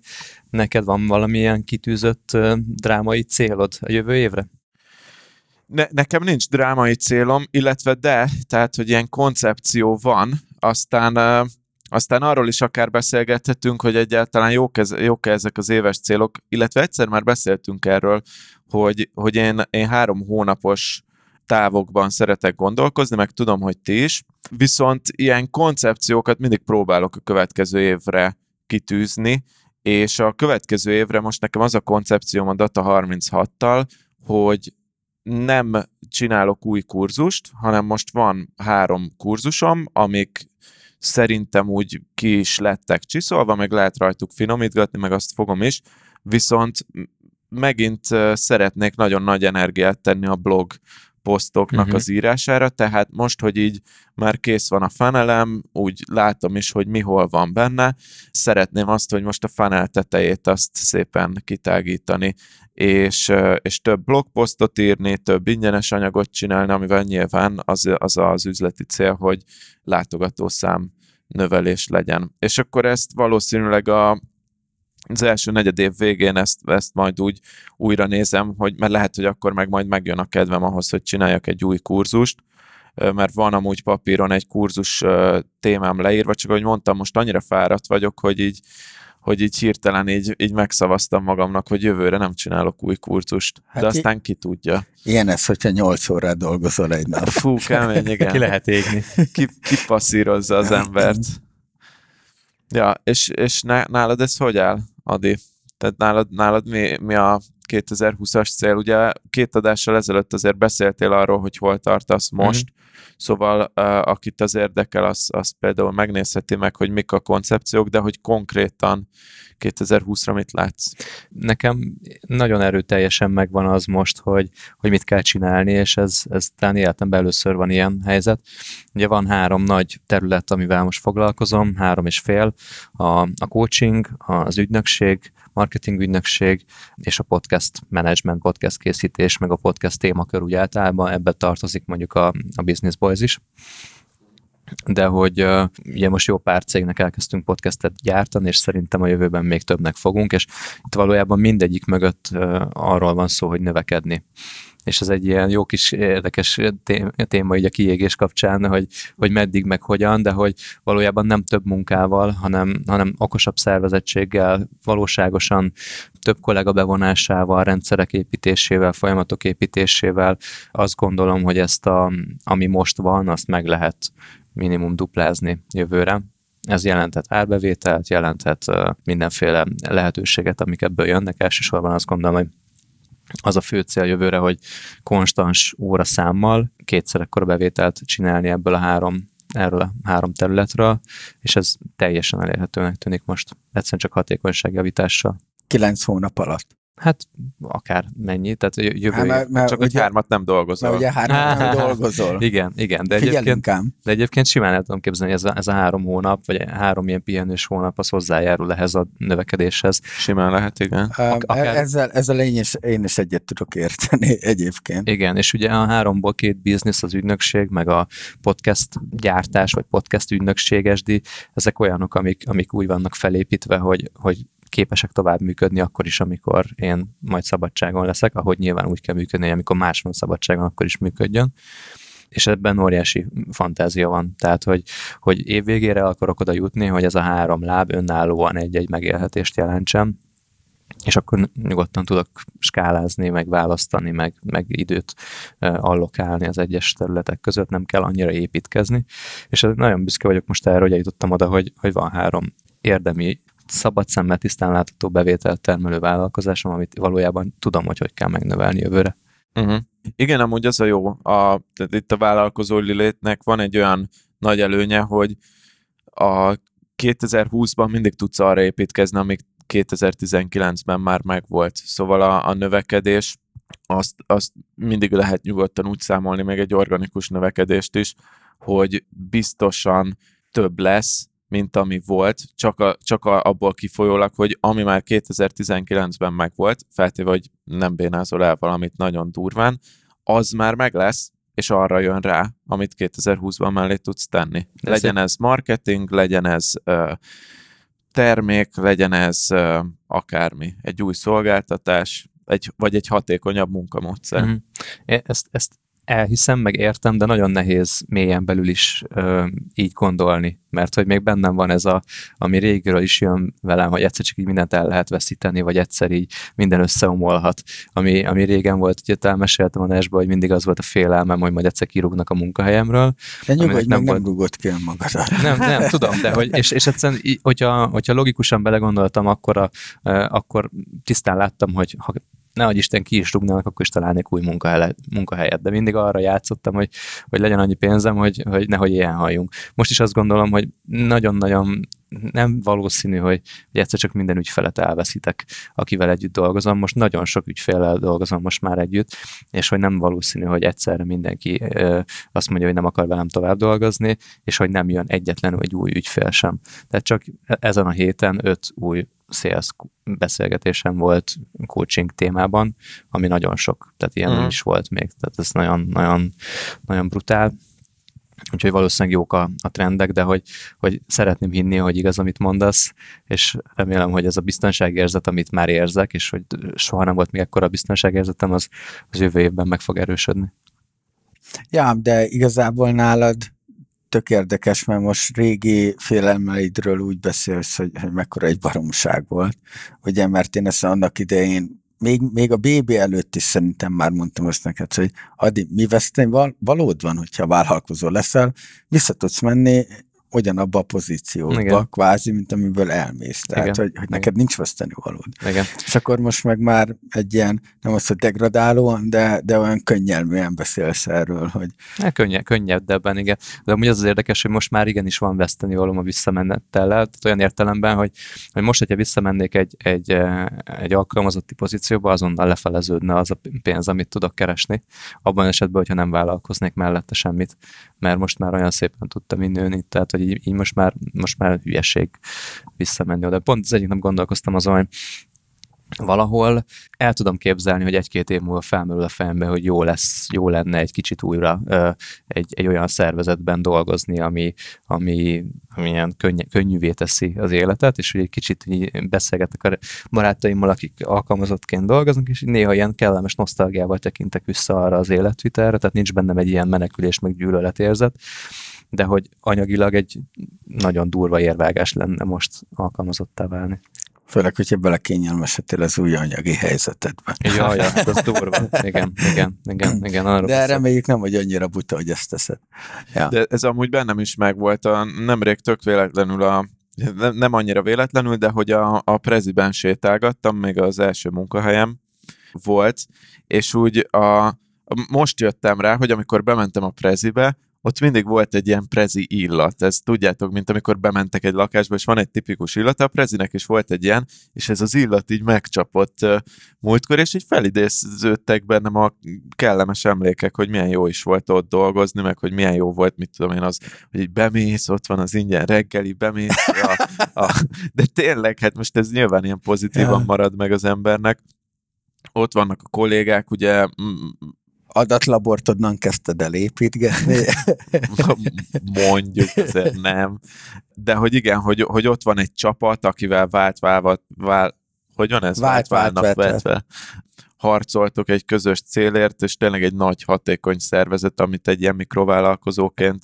Speaker 3: neked van valamilyen kitűzött drámai célod a jövő évre?
Speaker 1: Ne, nekem nincs drámai célom, illetve de, tehát, hogy ilyen koncepció van, aztán aztán arról is akár beszélgethetünk, hogy egyáltalán jók, ez, jók ezek az éves célok, illetve egyszer már beszéltünk erről, hogy, hogy én, én három hónapos távokban szeretek gondolkozni, meg tudom, hogy ti is, viszont ilyen koncepciókat mindig próbálok a következő évre kitűzni, és a következő évre most nekem az a koncepcióm a Data 36-tal, hogy nem csinálok új kurzust, hanem most van három kurzusom, amik szerintem úgy ki is lettek csiszolva, meg lehet rajtuk finomítgatni, meg azt fogom is, viszont megint szeretnék nagyon nagy energiát tenni a blog posztoknak uh-huh. az írására, tehát most, hogy így már kész van a fanelem, úgy látom is, hogy mi hol van benne, szeretném azt, hogy most a funnel tetejét azt szépen kitágítani, és, és több blogposztot írni, több ingyenes anyagot csinálni, amivel nyilván az az, az üzleti cél, hogy látogatószám növelés legyen. És akkor ezt valószínűleg a, az első negyed év végén ezt, ezt majd úgy újra nézem, hogy mert lehet, hogy akkor meg majd megjön a kedvem ahhoz, hogy csináljak egy új kurzust, mert van amúgy papíron egy kurzus témám leírva, csak ahogy mondtam, most annyira fáradt vagyok, hogy így hogy így hirtelen így, így megszavaztam magamnak, hogy jövőre nem csinálok új kurzust, hát de aztán ki tudja.
Speaker 2: Ilyen ez, hogyha 8 órát dolgozol egy nap.
Speaker 1: Fú, kemény, igen.
Speaker 3: Ki lehet égni.
Speaker 1: Ki, ki passzírozza az embert. Ja, és, és nálad ez hogy áll, Adi? Tehát nálad, nálad mi, mi a 2020-as cél? Ugye két adással ezelőtt azért beszéltél arról, hogy hol tartasz most, mm-hmm. Szóval akit az érdekel, az, az például megnézheti meg, hogy mik a koncepciók, de hogy konkrétan 2020-ra mit látsz?
Speaker 3: Nekem nagyon erőteljesen megvan az most, hogy, hogy mit kell csinálni, és ez, ez talán életemben először van ilyen helyzet. Ugye van három nagy terület, amivel most foglalkozom, három és fél, a, a coaching, az ügynökség, marketing ügynökség és a podcast management, podcast készítés, meg a podcast témakör úgy általában, ebbe tartozik mondjuk a, a Business Boys is. De hogy ugye most jó pár cégnek elkezdtünk podcastet gyártani, és szerintem a jövőben még többnek fogunk, és itt valójában mindegyik mögött arról van szó, hogy növekedni és ez egy ilyen jó kis érdekes téma így a kiégés kapcsán, hogy, hogy meddig, meg hogyan, de hogy valójában nem több munkával, hanem, hanem okosabb szervezettséggel, valóságosan több kollega bevonásával, rendszerek építésével, folyamatok építésével azt gondolom, hogy ezt, a, ami most van, azt meg lehet minimum duplázni jövőre. Ez jelentett árbevételt, jelenthet mindenféle lehetőséget, amik ebből jönnek. Elsősorban azt gondolom, hogy az a fő cél jövőre, hogy konstans óra számmal kétszer ekkora bevételt csinálni ebből a három erről a három területről, és ez teljesen elérhetőnek tűnik most. Egyszerűen csak hatékonyságjavítással.
Speaker 2: Kilenc hónap alatt.
Speaker 3: Hát akár mennyi, tehát jövő
Speaker 1: hát, mert, mert Csak ugye, hogy hármat nem dolgozol.
Speaker 2: Mert ugye hármat nem dolgozol.
Speaker 3: Igen, igen. De egyébként, de egyébként simán el tudom képzelni, hogy ez a, ez a három hónap, vagy három ilyen pihenős hónap, az hozzájárul ehhez a növekedéshez.
Speaker 1: Simán lehet, igen.
Speaker 2: Akár... Ezzel, ezzel én is, én is egyet tudok érteni egyébként.
Speaker 3: Igen, és ugye a háromból két biznisz, az ügynökség, meg a podcast gyártás, vagy podcast ügynökségesdi, ezek olyanok, amik, amik úgy vannak felépítve, hogy, hogy képesek tovább működni akkor is, amikor én majd szabadságon leszek, ahogy nyilván úgy kell működni, hogy amikor más van szabadságon, akkor is működjön. És ebben óriási fantázia van. Tehát, hogy, hogy évvégére akarok oda jutni, hogy ez a három láb önállóan egy-egy megélhetést jelentsen, és akkor nyugodtan tudok skálázni, meg választani, meg, meg időt allokálni az egyes területek között, nem kell annyira építkezni, és nagyon büszke vagyok most erre, hogy eljutottam oda, hogy, hogy van három érdemi szabad szemmel tisztán látható bevételt termelő vállalkozásom, amit valójában tudom, hogy hogy kell megnövelni jövőre.
Speaker 1: Uh-huh. Igen, amúgy az a jó, a, tehát itt a vállalkozó létnek van egy olyan nagy előnye, hogy a 2020-ban mindig tudsz arra építkezni, amik 2019-ben már megvolt. Szóval a, a növekedés, azt, azt mindig lehet nyugodtan úgy számolni, meg egy organikus növekedést is, hogy biztosan több lesz, mint ami volt, csak, a, csak a, abból kifolyólag, hogy ami már 2019-ben megvolt, feltéve, hogy nem bénázol el valamit nagyon durván, az már meg lesz, és arra jön rá, amit 2020-ban mellé tudsz tenni. De legyen ez marketing, legyen ez uh, termék, legyen ez uh, akármi, egy új szolgáltatás, egy, vagy egy hatékonyabb munkamódszer. Mm-hmm.
Speaker 3: Ezt, ezt elhiszem, meg értem, de nagyon nehéz mélyen belül is ö, így gondolni, mert hogy még bennem van ez a, ami régről is jön velem, hogy egyszer csak így mindent el lehet veszíteni, vagy egyszer így minden összeomolhat. Ami, ami régen volt, ugye elmeséltem a nesbe, hogy mindig az volt a félelmem, hogy majd egyszer kirúgnak a munkahelyemről.
Speaker 2: De nyugodj, nem, nem rúgott ki
Speaker 3: magadat. Nem, nem, tudom, de hogy, és, és egyszerűen, hogyha, hogyha logikusan belegondoltam, akkor, a, akkor tisztán láttam, hogy ha nehogy Isten ki is rúgnának, akkor is találnék új munkahelyet. De mindig arra játszottam, hogy, hogy legyen annyi pénzem, hogy, hogy nehogy ilyen halljunk. Most is azt gondolom, hogy nagyon-nagyon nem valószínű, hogy, hogy egyszer csak minden ügyfelet elveszítek, akivel együtt dolgozom. Most nagyon sok ügyféllel dolgozom most már együtt, és hogy nem valószínű, hogy egyszerre mindenki ö, azt mondja, hogy nem akar velem tovább dolgozni, és hogy nem jön egyetlen egy új ügyfél sem. Tehát csak ezen a héten öt új sales beszélgetésem volt coaching témában, ami nagyon sok, tehát ilyen mm. is volt még, tehát ez nagyon, nagyon, nagyon brutál. Úgyhogy valószínűleg jók a, a trendek, de hogy, hogy szeretném hinni, hogy igaz, amit mondasz, és remélem, hogy ez a biztonságérzet, amit már érzek, és hogy soha nem volt még ekkora biztonságérzetem, az, az jövő évben meg fog erősödni.
Speaker 2: Ja, de igazából nálad tök érdekes, mert most régi félelmeidről úgy beszélsz, hogy, hogy mekkora egy baromság volt. Ugye, mert én ezt annak idején még, még a BB előtt is szerintem már mondtam azt neked, hogy Adi, mi vesztény val- valód van, hogyha vállalkozó leszel, vissza tudsz menni ugyanabba a pozícióba, Igen. kvázi, mint amiből elmész. Tehát, Igen. hogy, hogy neked nincs veszteni valód.
Speaker 3: Igen.
Speaker 2: És akkor most meg már egy ilyen, nem az, hogy degradálóan, de, de olyan könnyelműen beszélsz erről, hogy...
Speaker 3: Ja, könnye, könnyedebben, igen. De amúgy az az érdekes, hogy most már igenis van veszteni valóm a visszamenettel. Tehát olyan értelemben, hogy, hogy most, hogyha visszamennék egy, egy, eh, egy alkalmazotti pozícióba, azonnal lefeleződne az a pénz, amit tudok keresni. Abban esetben, hogyha nem vállalkoznék mellette semmit, mert most már olyan szépen tudtam nőni, tehát hogy így, így most, már, most már hülyeség visszamenni oda. Pont az egyik nap gondolkoztam azon, hogy valahol el tudom képzelni, hogy egy-két év múlva felmerül a fejembe, hogy jó lesz, jó lenne egy kicsit újra ö, egy, egy olyan szervezetben dolgozni, ami, ami, ami ilyen könny, könnyűvé teszi az életet, és hogy egy kicsit így beszélgetek a barátaimmal, akik alkalmazottként dolgoznak, és néha ilyen kellemes nosztalgiával tekintek vissza arra az életvitelre, tehát nincs bennem egy ilyen menekülés, meg gyűlöletérzet, de hogy anyagilag egy nagyon durva érvágás lenne most alkalmazottá válni.
Speaker 2: Főleg, hogyha bele kényelmesedtél az új anyagi helyzetedbe.
Speaker 3: Ja, ja, hát az durva. Igen, igen, igen. igen
Speaker 2: arra De reméljük nem, hogy annyira buta, hogy ezt teszed.
Speaker 1: Ja. De ez amúgy bennem is megvolt. A, nemrég tök véletlenül a nem annyira véletlenül, de hogy a, a preziben sétálgattam, még az első munkahelyem volt, és úgy a, most jöttem rá, hogy amikor bementem a prezibe, ott mindig volt egy ilyen prezi illat. Ez tudjátok, mint amikor bementek egy lakásba, és van egy tipikus illat, a prezinek is volt egy ilyen, és ez az illat így megcsapott múltkor, és így felidéződtek bennem a kellemes emlékek, hogy milyen jó is volt ott dolgozni, meg hogy milyen jó volt, mit tudom én, az, hogy így bemész, ott van az ingyen reggeli, bemész, a, a, de tényleg, hát most ez nyilván ilyen pozitívan marad meg az embernek. Ott vannak a kollégák, ugye
Speaker 2: adatlabort onnan kezdted el építgetni.
Speaker 1: Mondjuk, azért nem. De hogy igen, hogy, hogy ott van egy csapat, akivel vált, vált, vált hogy van ez?
Speaker 2: Vált, vált,
Speaker 1: válnak
Speaker 2: vetve.
Speaker 1: vetve. Harcoltok egy közös célért, és tényleg egy nagy, hatékony szervezet, amit egy ilyen mikrovállalkozóként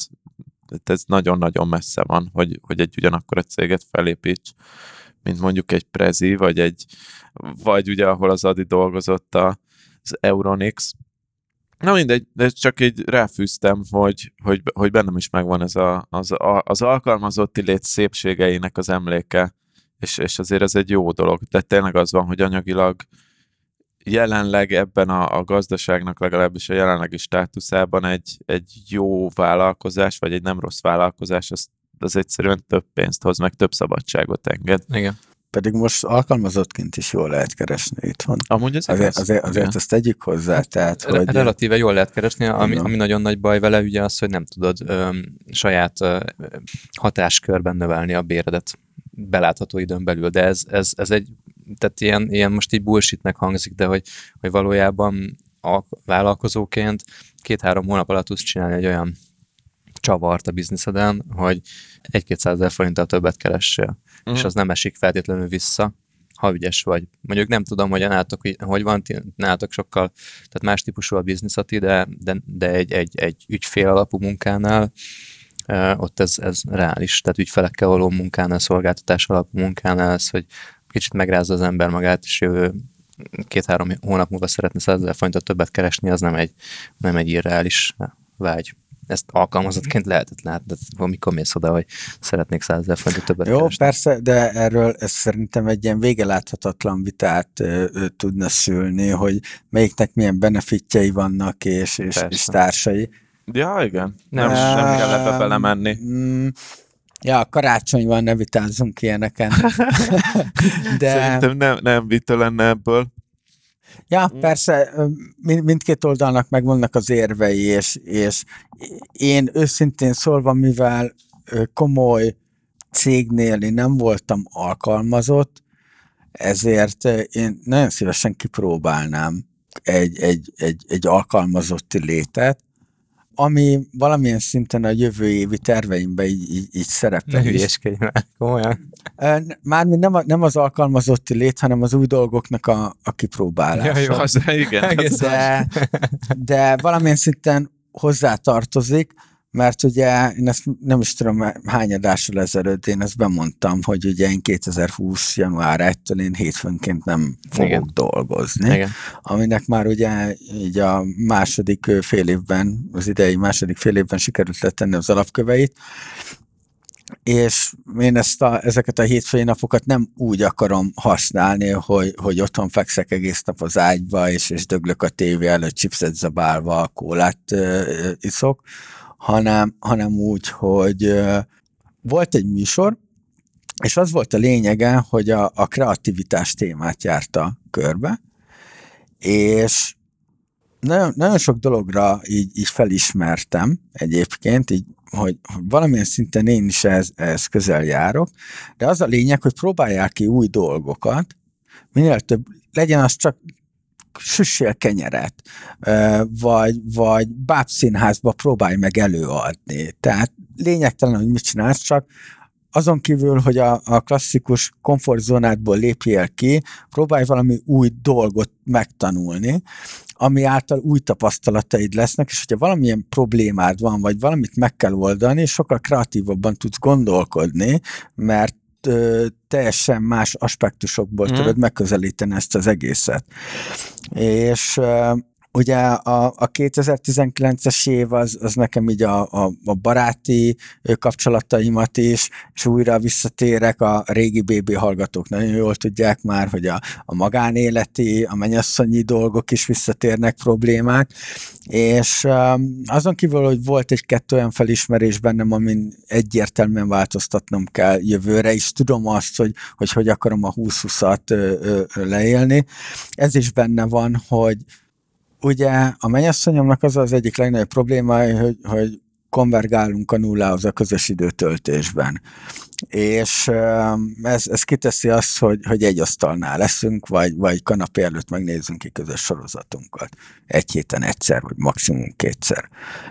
Speaker 1: tehát ez nagyon-nagyon messze van, hogy, hogy egy ugyanakkor a céget felépíts, mint mondjuk egy Prezi, vagy egy, vagy ugye, ahol az Adi dolgozott a, az Euronix. Na mindegy, de csak így ráfűztem, hogy, hogy, hogy bennem is megvan ez a, az, a, az alkalmazotti lét szépségeinek az emléke, és, és azért ez egy jó dolog. De tényleg az van, hogy anyagilag jelenleg ebben a, a gazdaságnak legalábbis a jelenlegi státuszában egy, egy jó vállalkozás, vagy egy nem rossz vállalkozás, az, az egyszerűen több pénzt hoz, meg több szabadságot enged.
Speaker 3: Igen.
Speaker 2: Pedig most alkalmazottként is jól lehet keresni itthon.
Speaker 1: Amúgy ez
Speaker 2: Azért, azért, azért
Speaker 1: Igen.
Speaker 2: ezt tegyük hozzá, tehát,
Speaker 3: Re-
Speaker 2: hogy...
Speaker 3: Relatíve jól lehet keresni, ami, ami nagyon nagy baj vele, ugye az, hogy nem tudod öm, saját ö, hatáskörben növelni a béredet belátható időn belül, de ez, ez, ez egy, tehát ilyen, ilyen most így bullshitnek hangzik, de hogy, hogy valójában a vállalkozóként két-három hónap alatt tudsz csinálni egy olyan csavart a bizniszeden, hogy egy-kétszázezer forinttal többet keressél,
Speaker 1: Mhm.
Speaker 3: és az nem esik feltétlenül vissza, ha ügyes vagy. Mondjuk nem tudom, hogy nálatok, hogy van, ti- nálatok sokkal, tehát más típusú a bizniszati, de, de, de egy, egy, egy ügyfél alapú munkánál ott ez, ez reális, tehát ügyfelekkel való munkánál, szolgáltatás alapú munkánál ez, hogy kicsit megrázza az ember magát, és jövő két-három hónap múlva szeretne 100 ezer forintot többet keresni, az nem egy, nem egy irreális vágy. Ezt alkalmazottként lehetett látni, de mikor mész oda, hogy szeretnék 100 ezer forintot többet
Speaker 2: Jó,
Speaker 3: keresni.
Speaker 2: persze, de erről ez szerintem egy ilyen végeláthatatlan vitát ö, ö, tudna szülni, hogy melyiknek milyen benefitjei vannak, és, és,
Speaker 3: Persze.
Speaker 2: és társai.
Speaker 1: Ja, igen. Nem,
Speaker 3: Nem,
Speaker 1: nem kell ebbe belemenni.
Speaker 2: Mm, Ja, karácsony van, ne vitázzunk ilyeneken. De,
Speaker 1: Szerintem nem, nem vita lenne ebből.
Speaker 2: Ja, persze, ö, mind, mindkét oldalnak megvannak az érvei, és, és én őszintén szólva, mivel komoly cégnél én nem voltam alkalmazott, ezért én nagyon szívesen kipróbálnám egy, egy, egy, egy alkalmazotti létet, ami valamilyen szinten a jövő évi terveimben így, így, így
Speaker 3: Ne
Speaker 2: szerepel is.
Speaker 3: hülyeskedj már, komolyan.
Speaker 2: Mármint nem, a, nem az alkalmazotti lét, hanem az új dolgoknak a, a kipróbálása.
Speaker 3: Ja, jó.
Speaker 1: Az, igen.
Speaker 2: De, de valamilyen szinten hozzátartozik, mert ugye én ezt nem is tudom hány adással ezelőtt én ezt bemondtam, hogy ugye én 2020. január 1-től én hétfőnként nem fogok
Speaker 3: Igen.
Speaker 2: dolgozni,
Speaker 3: Igen.
Speaker 2: aminek már ugye így a második fél évben, az idei második fél évben sikerült letenni az alapköveit, és én ezt a, ezeket a hétfői napokat nem úgy akarom használni, hogy, hogy otthon fekszek egész nap az ágyba, és, és döglök a tévé előtt chipset zabálva, kólát ö, ö, iszok, hanem, hanem úgy, hogy volt egy műsor, és az volt a lényege, hogy a, a kreativitás témát járta körbe, és nagyon, nagyon sok dologra így, így felismertem egyébként, így, hogy, valamilyen szinten én is ez, ez közel járok, de az a lényeg, hogy próbálják ki új dolgokat, minél több, legyen az csak süssél kenyeret, vagy, vagy bábszínházba próbálj meg előadni. Tehát lényegtelen, hogy mit csinálsz, csak azon kívül, hogy a, a klasszikus komfortzónádból lépjél ki, próbálj valami új dolgot megtanulni, ami által új tapasztalataid lesznek, és hogyha valamilyen problémád van, vagy valamit meg kell oldani, sokkal kreatívabban tudsz gondolkodni, mert teljesen más aspektusokból mm. tudod megközelíteni ezt az egészet. És ugye a, a 2019-es év az, az nekem így a, a, a baráti kapcsolataimat is, és újra visszatérek a régi BB hallgatók. Nagyon jól tudják már, hogy a, a magánéleti, a mennyasszonyi dolgok is visszatérnek problémák, és um, azon kívül, hogy volt egy-kettő olyan felismerés bennem, amin egyértelműen változtatnom kell jövőre, és tudom azt, hogy hogy, hogy akarom a 20-20-at ö, ö, ö, leélni. Ez is benne van, hogy ugye a mennyasszonyomnak az az egyik legnagyobb probléma, hogy, hogy konvergálunk a nullához a közös időtöltésben. És ez, ez kiteszi azt, hogy, hogy egy asztalnál leszünk, vagy, vagy kanapé előtt megnézzünk ki közös sorozatunkat. Egy héten egyszer, vagy maximum kétszer.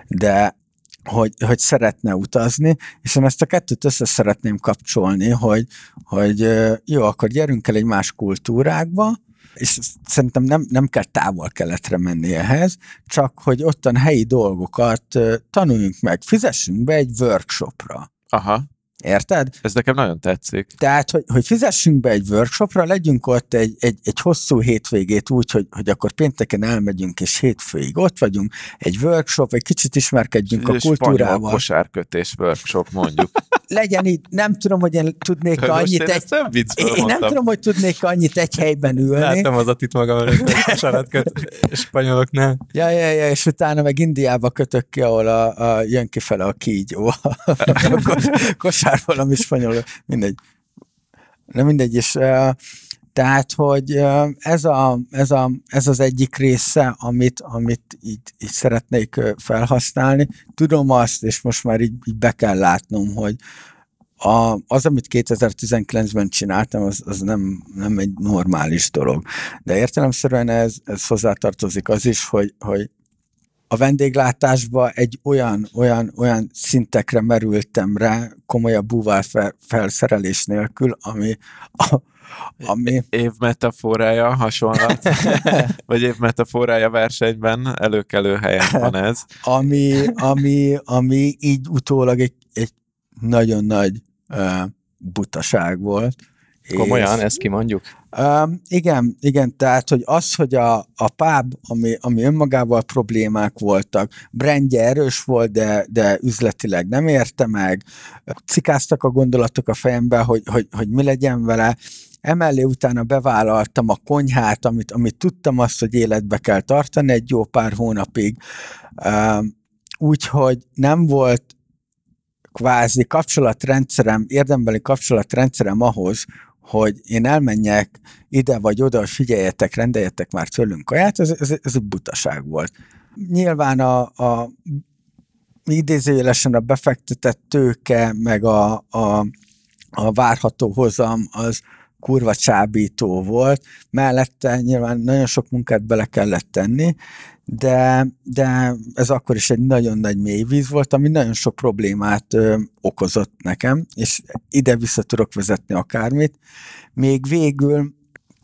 Speaker 2: De hogy, hogy szeretne utazni, és én ezt a kettőt össze szeretném kapcsolni, hogy, hogy jó, akkor gyerünk el egy más kultúrákba, és szerintem nem, nem kell távol-keletre menni ehhez, csak hogy ottan helyi dolgokat tanuljunk meg, fizessünk be egy workshopra.
Speaker 1: Aha.
Speaker 2: Érted?
Speaker 1: Ez nekem nagyon tetszik.
Speaker 2: Tehát, hogy, hogy fizessünk be egy workshopra, legyünk ott egy, egy, egy hosszú hétvégét úgy, hogy, hogy akkor pénteken elmegyünk, és hétfőig ott vagyunk, egy workshop, egy kicsit ismerkedjünk a kultúrával. Spanyol
Speaker 1: kosárkötés workshop mondjuk.
Speaker 2: Legyen így, nem tudom, hogy én tudnék Most annyit
Speaker 1: én
Speaker 2: egy...
Speaker 1: Nem
Speaker 2: én mondtam. nem tudom, hogy tudnék annyit egy helyben ülni.
Speaker 3: Látom az itt magam előtt, kosaratköt, spanyoloknál.
Speaker 2: Ja, ja, ja, és utána meg Indiába kötök ki, ahol a, a, jön kifele a kígyó. A kos, akár valami spanyol, mindegy. Nem mindegy, és tehát, hogy ez, a, ez, a, ez az egyik része, amit, amit így, így szeretnék felhasználni. Tudom azt, és most már így, így be kell látnom, hogy a, az, amit 2019-ben csináltam, az, az nem, nem egy normális dolog. De értelemszerűen ez, ez hozzátartozik az is, hogy, hogy a vendéglátásba egy olyan, olyan, olyan szintekre merültem rá, komolyabb búvál felszerelés nélkül, ami, a, ami...
Speaker 1: Év metaforája hasonlat, vagy év metaforája versenyben előkelő helyen van ez.
Speaker 2: ami, ami, ami így utólag egy, egy nagyon nagy uh, butaság volt.
Speaker 3: Komolyan, és, ezt kimondjuk?
Speaker 2: Um, igen, igen, tehát, hogy az, hogy a, a pub, ami, ami önmagával problémák voltak, brandje erős volt, de, de üzletileg nem érte meg, cikáztak a gondolatok a fejembe, hogy, hogy, hogy mi legyen vele, Emellé utána bevállaltam a konyhát, amit, amit tudtam azt, hogy életbe kell tartani egy jó pár hónapig. Úgyhogy nem volt kvázi kapcsolatrendszerem, érdembeli kapcsolatrendszerem ahhoz, hogy én elmenjek ide vagy oda, figyeljetek, rendeljetek már tőlünk kaját, ez, ez, ez butaság volt. Nyilván a, a idézőjelesen a befektetett tőke, meg a, a, a várható hozam az kurva csábító volt, mellette nyilván nagyon sok munkát bele kellett tenni, de, de ez akkor is egy nagyon nagy mélyvíz volt, ami nagyon sok problémát ö, okozott nekem, és ide vissza tudok vezetni akármit. Még végül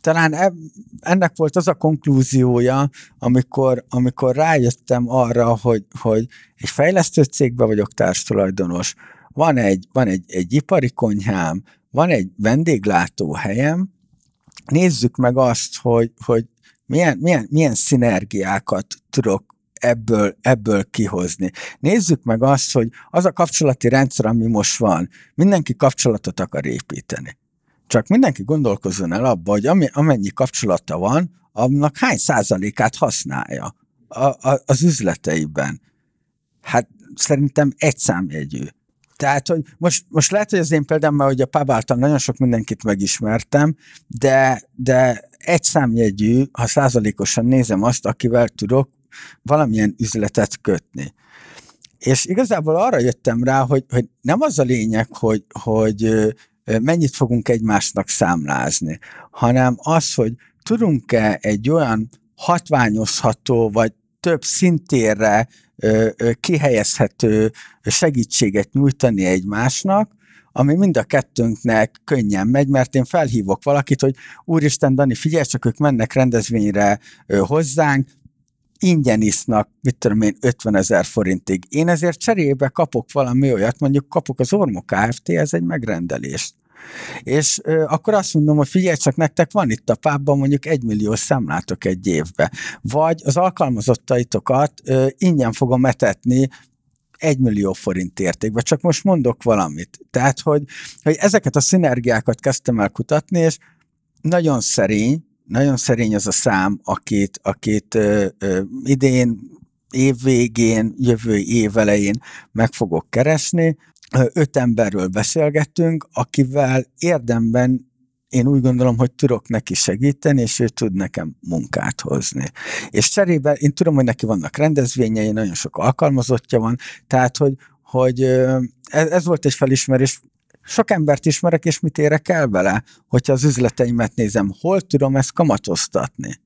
Speaker 2: talán e, ennek volt az a konklúziója, amikor, amikor rájöttem arra, hogy, hogy egy fejlesztő cégben vagyok társtulajdonos, van egy, van egy, egy ipari konyhám, van egy vendéglátóhelyem, nézzük meg azt, hogy, hogy milyen, milyen, milyen szinergiákat tudok ebből, ebből kihozni. Nézzük meg azt, hogy az a kapcsolati rendszer, ami most van, mindenki kapcsolatot akar építeni. Csak mindenki gondolkozzon el abba, hogy amennyi kapcsolata van, annak hány százalékát használja a, a, az üzleteiben. Hát szerintem egy számjegyű. Tehát, hogy most, most lehet, hogy az én példám, mert hogy a pub által nagyon sok mindenkit megismertem, de, de egy számjegyű, ha százalékosan nézem azt, akivel tudok valamilyen üzletet kötni. És igazából arra jöttem rá, hogy, hogy nem az a lényeg, hogy, hogy mennyit fogunk egymásnak számlázni, hanem az, hogy tudunk-e egy olyan hatványozható, vagy több szintérre kihelyezhető segítséget nyújtani egymásnak, ami mind a kettőnknek könnyen megy, mert én felhívok valakit, hogy úristen, Dani, figyelj csak, ők mennek rendezvényre hozzánk, ingyen isznak, mit tudom én, 50 ezer forintig. Én ezért cserébe kapok valami olyat, mondjuk kapok az Ormok Kft. ez egy megrendelést. És ö, akkor azt mondom, hogy figyelj csak, nektek van itt a pábban mondjuk egy millió számlátok egy évbe. Vagy az alkalmazottaitokat ö, ingyen fogom etetni egy millió forint értékben, csak most mondok valamit. Tehát, hogy, hogy ezeket a szinergiákat kezdtem el kutatni, és nagyon szerény, nagyon szerény az a szám, akit, akit ö, ö, idén, év végén, jövő év elején meg fogok keresni. Öt emberről beszélgettünk, akivel érdemben én úgy gondolom, hogy tudok neki segíteni, és ő tud nekem munkát hozni. És cserébe én tudom, hogy neki vannak rendezvényei, nagyon sok alkalmazottja van, tehát, hogy, hogy ez, ez volt egy felismerés, sok embert ismerek, és mit érek el vele, hogyha az üzleteimet nézem, hol tudom ezt kamatoztatni.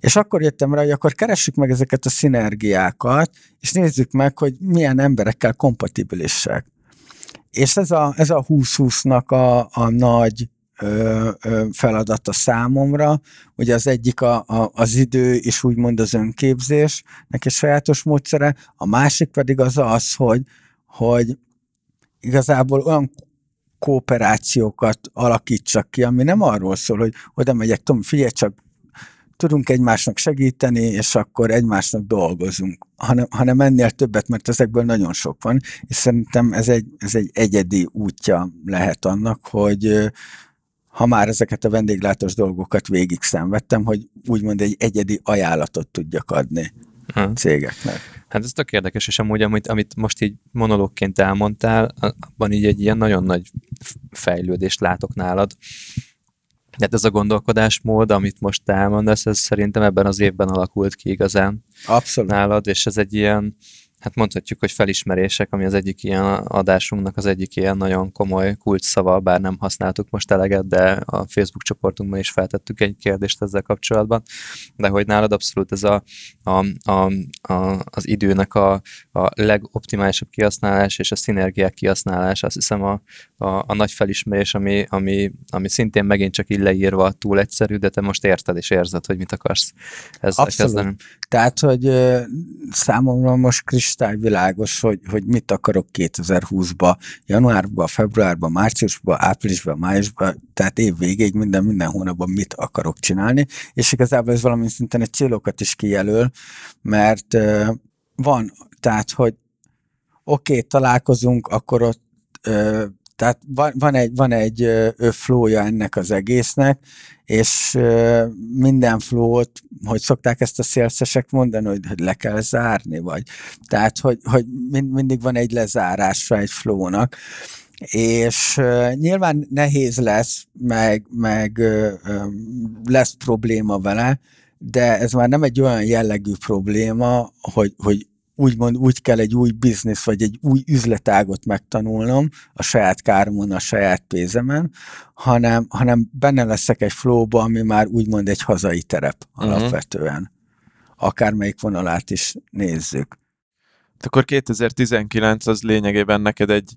Speaker 2: És akkor jöttem rá, hogy akkor keressük meg ezeket a szinergiákat, és nézzük meg, hogy milyen emberekkel kompatibilisek. És ez a, ez a 20-20-nak a, a nagy ö, ö, feladata számomra. Ugye az egyik a, a, az idő, és úgymond az önképzés, neki sajátos módszere, a másik pedig az az, hogy, hogy igazából olyan kooperációkat alakítsak ki, ami nem arról szól, hogy oda megyek, Tom, figyelj csak, tudunk egymásnak segíteni, és akkor egymásnak dolgozunk, hanem, hanem ennél többet, mert ezekből nagyon sok van, és szerintem ez egy, ez egy egyedi útja lehet annak, hogy ha már ezeket a vendéglátós dolgokat végig szenvedtem, hogy úgymond egy egyedi ajánlatot tudjak adni ha. cégeknek.
Speaker 3: Hát ez tök érdekes, és amúgy, amit, amit most így monológként elmondtál, abban így egy ilyen nagyon nagy fejlődést látok nálad. Tehát ez a gondolkodásmód, amit most elmondasz, ez szerintem ebben az évben alakult ki igazán
Speaker 2: Abszolút.
Speaker 3: nálad, és ez egy ilyen, hát mondhatjuk, hogy felismerések, ami az egyik ilyen adásunknak az egyik ilyen nagyon komoly kulcsszava, bár nem használtuk most eleget, de a Facebook csoportunkban is feltettük egy kérdést ezzel kapcsolatban, de hogy nálad abszolút ez a, a, a, a az időnek a, a legoptimálisabb kihasználás és a szinergiák kihasználás, azt hiszem a, a, a nagy felismerés, ami, ami, ami szintén megint csak így leírva túl egyszerű, de te most érted és érzed, hogy mit akarsz ezzel
Speaker 2: Abszolút. kezdeni. Tehát, hogy számomra most kristályvilágos, hogy, hogy mit akarok 2020-ba, januárban, februárban, márciusban, áprilisban, májusban, tehát év végéig minden, minden hónapban mit akarok csinálni, és igazából ez valami szinten egy célokat is kijelöl, mert van, tehát, hogy oké, okay, találkozunk, akkor ott tehát van, van egy, van egy flója ennek az egésznek, és minden flót, hogy szokták ezt a szélszesek mondani, hogy, hogy le kell zárni, vagy. Tehát, hogy, hogy mind, mindig van egy lezárása egy flónak, és nyilván nehéz lesz, meg, meg lesz probléma vele, de ez már nem egy olyan jellegű probléma, hogy, hogy úgymond úgy kell egy új biznisz, vagy egy új üzletágot megtanulnom a saját káromon, a saját pénzemen, hanem, hanem benne leszek egy flowba, ami már úgymond egy hazai terep uh-huh. alapvetően. Akármelyik vonalát is nézzük.
Speaker 1: Akkor 2019 az lényegében neked egy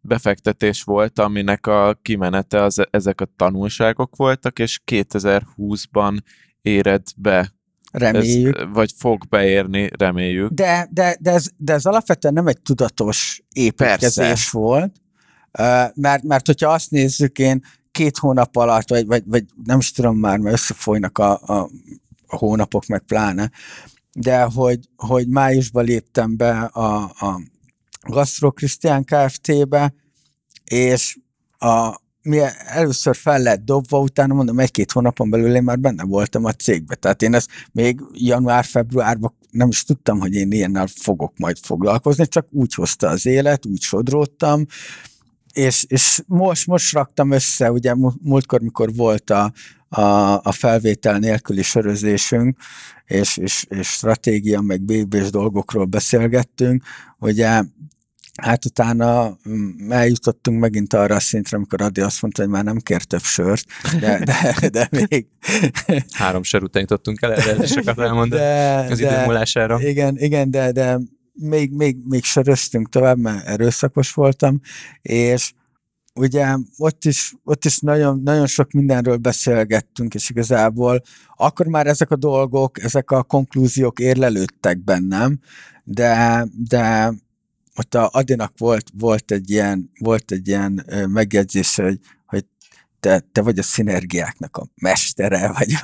Speaker 1: befektetés volt, aminek a kimenete az, ezek a tanulságok voltak, és 2020-ban éred be
Speaker 2: Reméljük.
Speaker 1: Ez, vagy fog beérni, reméljük.
Speaker 2: De, de, de, ez, de ez alapvetően nem egy tudatos építkezés Persze. volt, mert, mert hogyha azt nézzük, én két hónap alatt, vagy, vagy, vagy nem is tudom már, mert összefolynak a, a, a hónapok, meg pláne, de hogy, hogy májusban léptem be a, a Gastro Christian Kft-be, és a, mi először fel lett dobva, utána mondom, egy-két hónapon belül én már benne voltam a cégbe. Tehát én ezt még január-februárban nem is tudtam, hogy én ilyennel fogok majd foglalkozni, csak úgy hozta az élet, úgy sodródtam, és, és most, most raktam össze, ugye múltkor, mikor volt a, a, a felvétel nélküli sörözésünk, és, és, és stratégia, meg békés dolgokról beszélgettünk, ugye Hát utána mm, eljutottunk megint arra a szintre, amikor Adi azt mondta, hogy már nem kér több sört, de, de, de még...
Speaker 3: Három sör után jutottunk el, erre sokat elmondani de, az idő múlására.
Speaker 2: Igen, igen, de, de még, még, még söröztünk tovább, mert erőszakos voltam, és ugye ott is, ott is nagyon, nagyon sok mindenről beszélgettünk, és igazából akkor már ezek a dolgok, ezek a konklúziók érlelődtek bennem, de, de ott a Adinak volt, volt egy ilyen, volt egy ilyen megjegyzés, hogy, hogy te, te vagy a szinergiáknak a mestere, vagy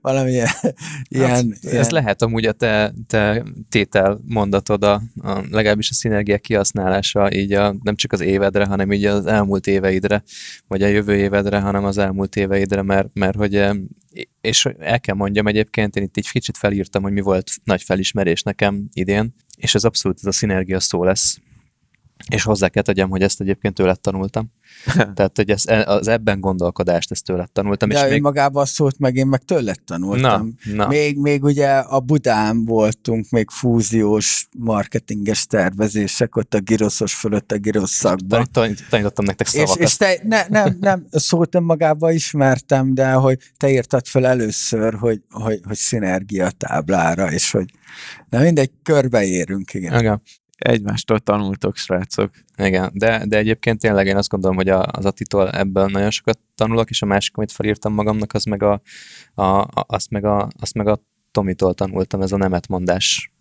Speaker 2: valami ilyen... Hát, ilyen
Speaker 3: ez lehet amúgy a te, te tétel mondatod, a, a, legalábbis a szinergiák kihasználása így a, nem csak az évedre, hanem így az elmúlt éveidre, vagy a jövő évedre, hanem az elmúlt éveidre, mert, mert hogy és el kell mondjam egyébként, én itt egy kicsit felírtam, hogy mi volt nagy felismerés nekem idén, és ez abszolút ez a szinergia szó lesz. És hozzá kell tegyem, hogy ezt egyébként tőled tanultam. Tehát, hogy ez, az ebben gondolkodást ezt tőled tanultam.
Speaker 2: De
Speaker 3: és még...
Speaker 2: magában szólt meg, én meg tőled tanultam.
Speaker 3: Na, na.
Speaker 2: Még, még ugye a Budán voltunk, még fúziós marketinges tervezések, ott a giroszos fölött a girosz szakban.
Speaker 3: Tanítottam nektek szavakat.
Speaker 2: És, és te, ne, nem, nem, szót önmagában ismertem, de hogy te írtad fel először, hogy, hogy, hogy szinergia táblára, és hogy na mindegy, körbeérünk, igen.
Speaker 3: igen
Speaker 1: egymástól tanultok, srácok.
Speaker 3: Igen, de, de egyébként tényleg én azt gondolom, hogy az Attitól ebből nagyon sokat tanulok, és a másik, amit felírtam magamnak, az meg a, a, a, azt, meg a, azt meg a Tomitól tanultam, ez a nemetmondás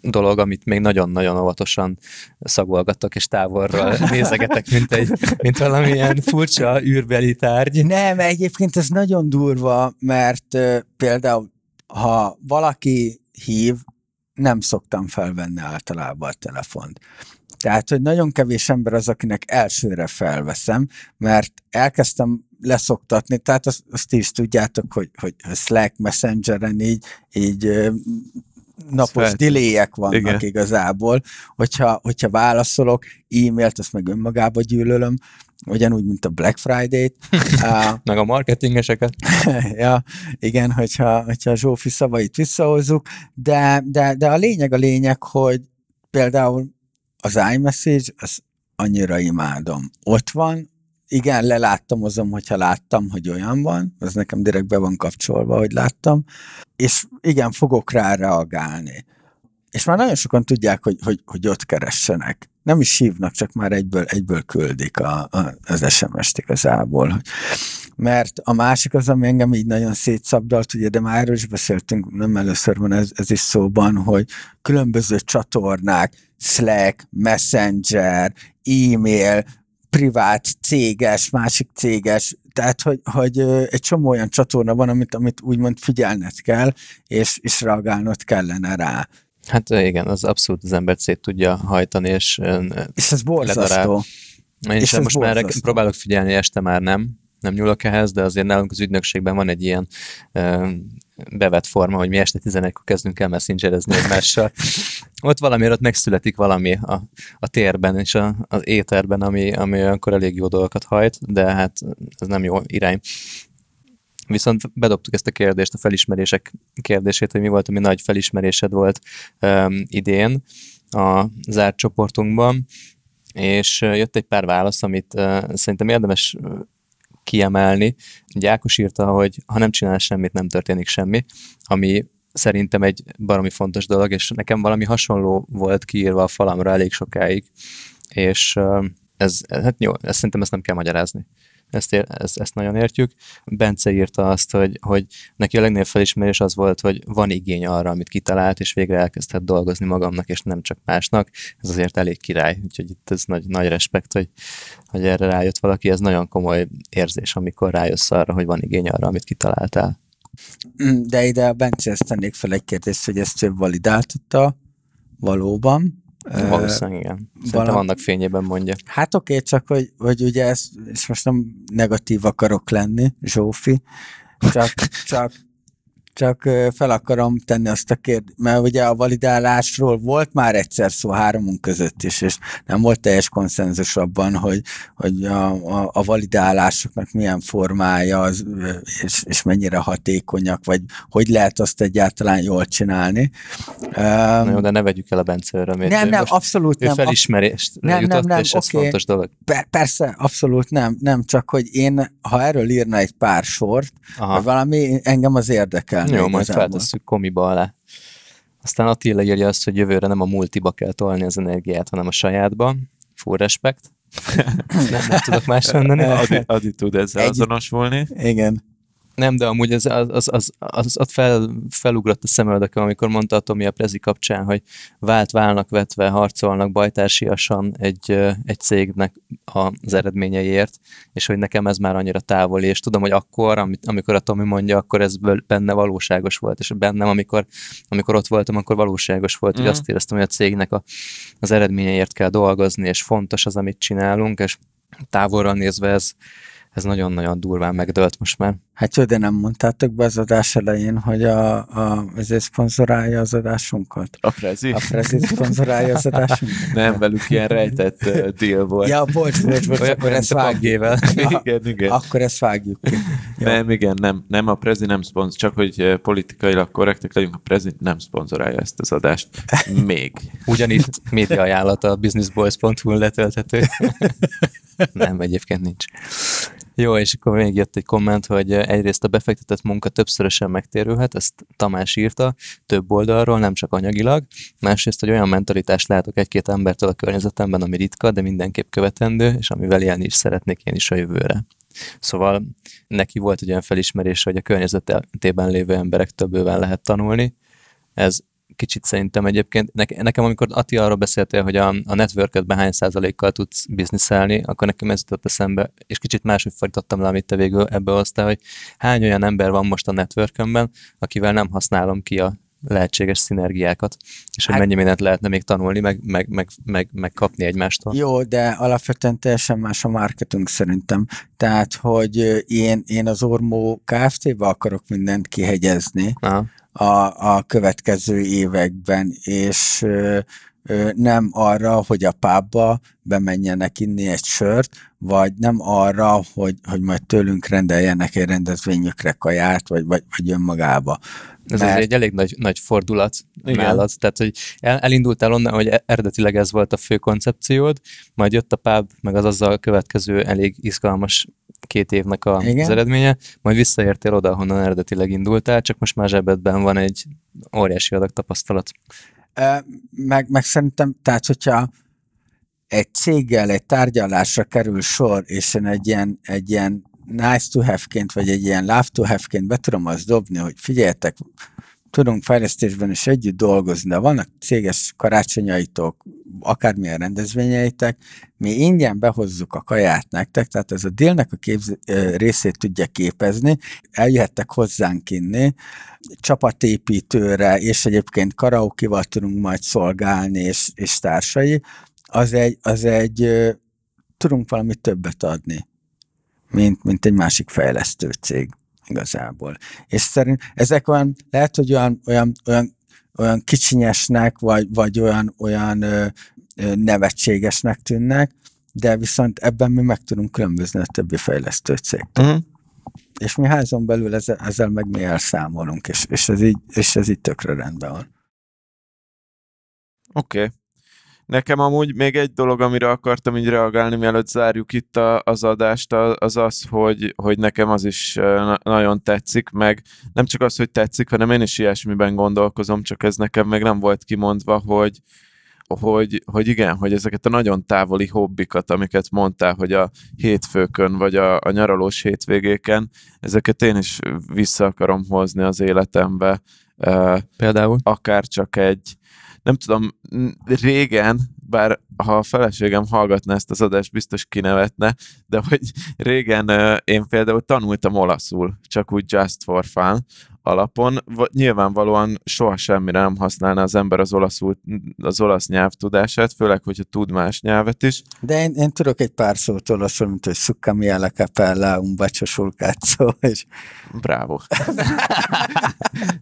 Speaker 3: dolog, amit még nagyon-nagyon óvatosan szagolgattak, és távolról nézegetek, mint, egy, mint valamilyen furcsa űrbeli tárgy.
Speaker 2: Nem, egyébként ez nagyon durva, mert például ha valaki hív, nem szoktam felvenni általában a telefont. Tehát, hogy nagyon kevés ember az, akinek elsőre felveszem, mert elkezdtem leszoktatni, tehát azt, azt is tudjátok, hogy, hogy Slack, Messengeren így, így napos delayek vannak Igen. igazából, hogyha, hogyha válaszolok, e-mailt, azt meg önmagába gyűlölöm, ugyanúgy, mint a Black Friday-t.
Speaker 3: uh, meg a marketingeseket.
Speaker 2: ja, igen, hogyha, hogyha a Zsófi szavait visszahozzuk, de, de, de a lényeg a lényeg, hogy például az iMessage, az annyira imádom. Ott van, igen, leláttamozom, hogyha láttam, hogy olyan van, az nekem direkt be van kapcsolva, hogy láttam, és igen, fogok rá reagálni. És már nagyon sokan tudják, hogy, hogy, hogy ott keressenek. Nem is hívnak, csak már egyből, egyből küldik a, a, az SMS-t igazából. Mert a másik az, ami engem így nagyon szétszabdalt, ugye, de már erről is beszéltünk, nem először van ez, ez is szóban, hogy különböző csatornák, Slack, Messenger, e-mail, privát, céges, másik céges, tehát, hogy, hogy egy csomó olyan csatorna van, amit, amit úgymond figyelned kell, és, és reagálnod kellene rá.
Speaker 3: Hát igen, az abszolút az embert szét tudja hajtani, és
Speaker 2: És ez borzasztó.
Speaker 3: Én és most borzasztó. már próbálok figyelni, este már nem, nem nyúlok ehhez, de azért nálunk az ügynökségben van egy ilyen bevett forma, hogy mi este 11-kor kezdünk el messengerezni egymással. ott valami ott megszületik valami a, a térben és a, az éterben, ami, ami olyankor elég jó dolgokat hajt, de hát ez nem jó irány. Viszont bedobtuk ezt a kérdést, a felismerések kérdését, hogy mi volt, ami nagy felismerésed volt um, idén a zárt csoportunkban, és jött egy pár válasz, amit uh, szerintem érdemes kiemelni. Ugye Ákos írta, hogy ha nem csinál semmit, nem történik semmi, ami szerintem egy baromi fontos dolog, és nekem valami hasonló volt kiírva a falamra elég sokáig, és ez, hát jó, ezt szerintem ezt nem kell magyarázni ezt, ér, ezt, ezt nagyon értjük. Bence írta azt, hogy, hogy neki a legnagyobb felismerés az volt, hogy van igény arra, amit kitalált, és végre elkezdett dolgozni magamnak, és nem csak másnak. Ez azért elég király, úgyhogy itt ez nagy, nagy respekt, hogy, hogy erre rájött valaki. Ez nagyon komoly érzés, amikor rájössz arra, hogy van igény arra, amit kitaláltál.
Speaker 2: Mm, de ide a ezt tennék fel egy kérdést, hogy ezt ő validáltatta valóban,
Speaker 3: Valószínűleg igen. Szerintem valami... annak fényében mondja.
Speaker 2: Hát oké, okay, csak hogy, hogy ugye ez, és most nem negatív akarok lenni, Zsófi, csak, csak csak fel akarom tenni azt a kérdést, mert ugye a validálásról volt már egyszer szó háromunk között is, és nem volt teljes konszenzus abban, hogy, hogy a, a, a validálásoknak milyen formája, az, és, és mennyire hatékonyak, vagy hogy lehet azt egyáltalán jól csinálni.
Speaker 3: Na jó, de ne vegyük el a Bence örömét.
Speaker 2: Nem, nem, abszolút nem.
Speaker 3: felismerést nem, jutott, nem, nem, és ez okay. fontos dolog.
Speaker 2: Per, persze, abszolút nem, nem, csak hogy én, ha erről írna egy pár sort, vagy valami engem az érdekel
Speaker 3: jó, majd feltesszük komiba alá. Aztán Attila írja azt, hogy jövőre nem a multiba kell tolni az energiát, hanem a sajátba. Full respect. nem, nem tudok más mondani.
Speaker 1: Adi, Adi tud ezzel Egy... azonosulni.
Speaker 2: Igen.
Speaker 3: Nem, de amúgy az, az, az, az, az ott fel, felugrott a szemöldököm, amikor mondta a Tomi a Prezi kapcsán, hogy vált válnak vetve harcolnak bajtársiasan egy, egy cégnek az eredményeiért, és hogy nekem ez már annyira távoli, és tudom, hogy akkor, amikor a Tomi mondja, akkor ez benne valóságos volt, és bennem, amikor, amikor ott voltam, akkor valóságos volt, mm. hogy azt éreztem, hogy a cégnek a, az eredményeiért kell dolgozni, és fontos az, amit csinálunk, és távolra nézve ez, ez nagyon-nagyon durván megdölt most már.
Speaker 2: Hát jó, de nem mondtátok be az adás elején, hogy a, a, ezért szponzorálja az adásunkat?
Speaker 1: A Prezi?
Speaker 2: A Prezi szponzorálja az adásunkat?
Speaker 1: Nem, velük ilyen rejtett uh, deal volt.
Speaker 2: Ja, bocs, bocs,
Speaker 3: Olyan,
Speaker 2: akkor ezt vágjuk.
Speaker 3: PUBG-vel.
Speaker 1: igen, igen.
Speaker 2: Akkor ezt vágjuk ki. Jó.
Speaker 1: Nem, igen, nem, nem a Prezi nem szponzor, csak hogy politikailag korrektek legyünk, a Prezi nem szponzorálja ezt az adást. Még.
Speaker 3: Ugyanitt média ajánlata a businessboys.hu letölthető. Nem, egyébként nincs. Jó, és akkor még jött egy komment, hogy egyrészt a befektetett munka többszörösen megtérülhet, ezt Tamás írta, több oldalról, nem csak anyagilag. Másrészt, hogy olyan mentalitást látok egy-két embertől a környezetemben, ami ritka, de mindenképp követendő, és amivel élni is szeretnék én is a jövőre. Szóval neki volt egy olyan felismerés, hogy a környezetében lévő emberektől bőven lehet tanulni. Ez kicsit szerintem egyébként, ne, nekem amikor Ati arról beszéltél, hogy a, a networködben hány százalékkal tudsz bizniszelni, akkor nekem ez jutott eszembe, és kicsit máshogy fordítottam le, amit te végül ebbe hoztál, hogy hány olyan ember van most a networkönben, akivel nem használom ki a lehetséges szinergiákat, és hogy
Speaker 2: Hát-
Speaker 3: mennyi mindent lehetne még tanulni, meg, meg, meg, meg, meg kapni egymástól.
Speaker 2: Jó, de alapvetően teljesen más a marketing szerintem. Tehát, hogy én, én az Ormó Kft-be akarok mindent kihegyezni,
Speaker 3: Aha.
Speaker 2: A, a következő években, és nem arra, hogy a pubba bemenjenek inni egy sört, vagy nem arra, hogy, hogy majd tőlünk rendeljenek egy rendezvényükre kaját, vagy, vagy, vagy önmagába.
Speaker 3: Ez
Speaker 2: Mert-
Speaker 3: egy elég nagy, nagy fordulat
Speaker 1: Igen.
Speaker 3: Nálad. Tehát, hogy el, elindultál onnan, hogy eredetileg ez volt a fő koncepciód, majd jött a pub, meg az azzal következő elég izgalmas két évnek a,
Speaker 2: Igen.
Speaker 3: az eredménye, majd visszaértél oda, honnan eredetileg indultál, csak most már zsebedben van egy óriási adag tapasztalat.
Speaker 2: Meg, meg szerintem, tehát hogyha egy céggel egy tárgyalásra kerül sor, és én egy ilyen, egy ilyen nice to have-ként, vagy egy ilyen love to have-ként be tudom azt dobni, hogy figyeljetek, tudunk fejlesztésben is együtt dolgozni, de vannak céges karácsonyaitok, akármilyen rendezvényeitek, mi ingyen behozzuk a kaját nektek, tehát ez a délnek a képz- részét tudja képezni, eljöhettek hozzánk inni, csapatépítőre, és egyébként karaokival tudunk majd szolgálni, és, és társai, az egy, az egy tudunk valami többet adni, mint, mint egy másik fejlesztő cég igazából. És szerint ezek olyan, lehet, hogy olyan, olyan, olyan, olyan kicsinyesnek, vagy, vagy olyan, olyan ö, ö, nevetségesnek tűnnek, de viszont ebben mi meg tudunk különbözni a többi fejlesztő cég.
Speaker 1: Uh-huh.
Speaker 2: És mi házon belül ezzel, ezzel meg mi elszámolunk, és, és, ez így, és ez így tökre rendben van.
Speaker 1: Oké. Okay. Nekem amúgy még egy dolog, amire akartam így reagálni, mielőtt zárjuk itt a, az adást, az az, hogy, hogy nekem az is nagyon tetszik, meg nem csak az, hogy tetszik, hanem én is ilyesmiben gondolkozom, csak ez nekem még nem volt kimondva, hogy, hogy, hogy igen, hogy ezeket a nagyon távoli hobbikat, amiket mondtál, hogy a hétfőkön, vagy a, a nyaralós hétvégéken, ezeket én is vissza akarom hozni az életembe.
Speaker 3: Például?
Speaker 1: akár csak egy, nem tudom, régen, bár ha a feleségem hallgatná ezt az adást, biztos kinevetne, de hogy régen én például tanultam olaszul, csak úgy just for fun alapon. Va- Nyilvánvalóan soha semmire nem használna az ember az, olaszul, az olasz nyelv tudását, főleg, hogyha tud más nyelvet is.
Speaker 2: De én, én tudok egy pár szót olaszul, mint hogy succa mi alla capella, un bacio sul cazzo, és
Speaker 1: Bravo.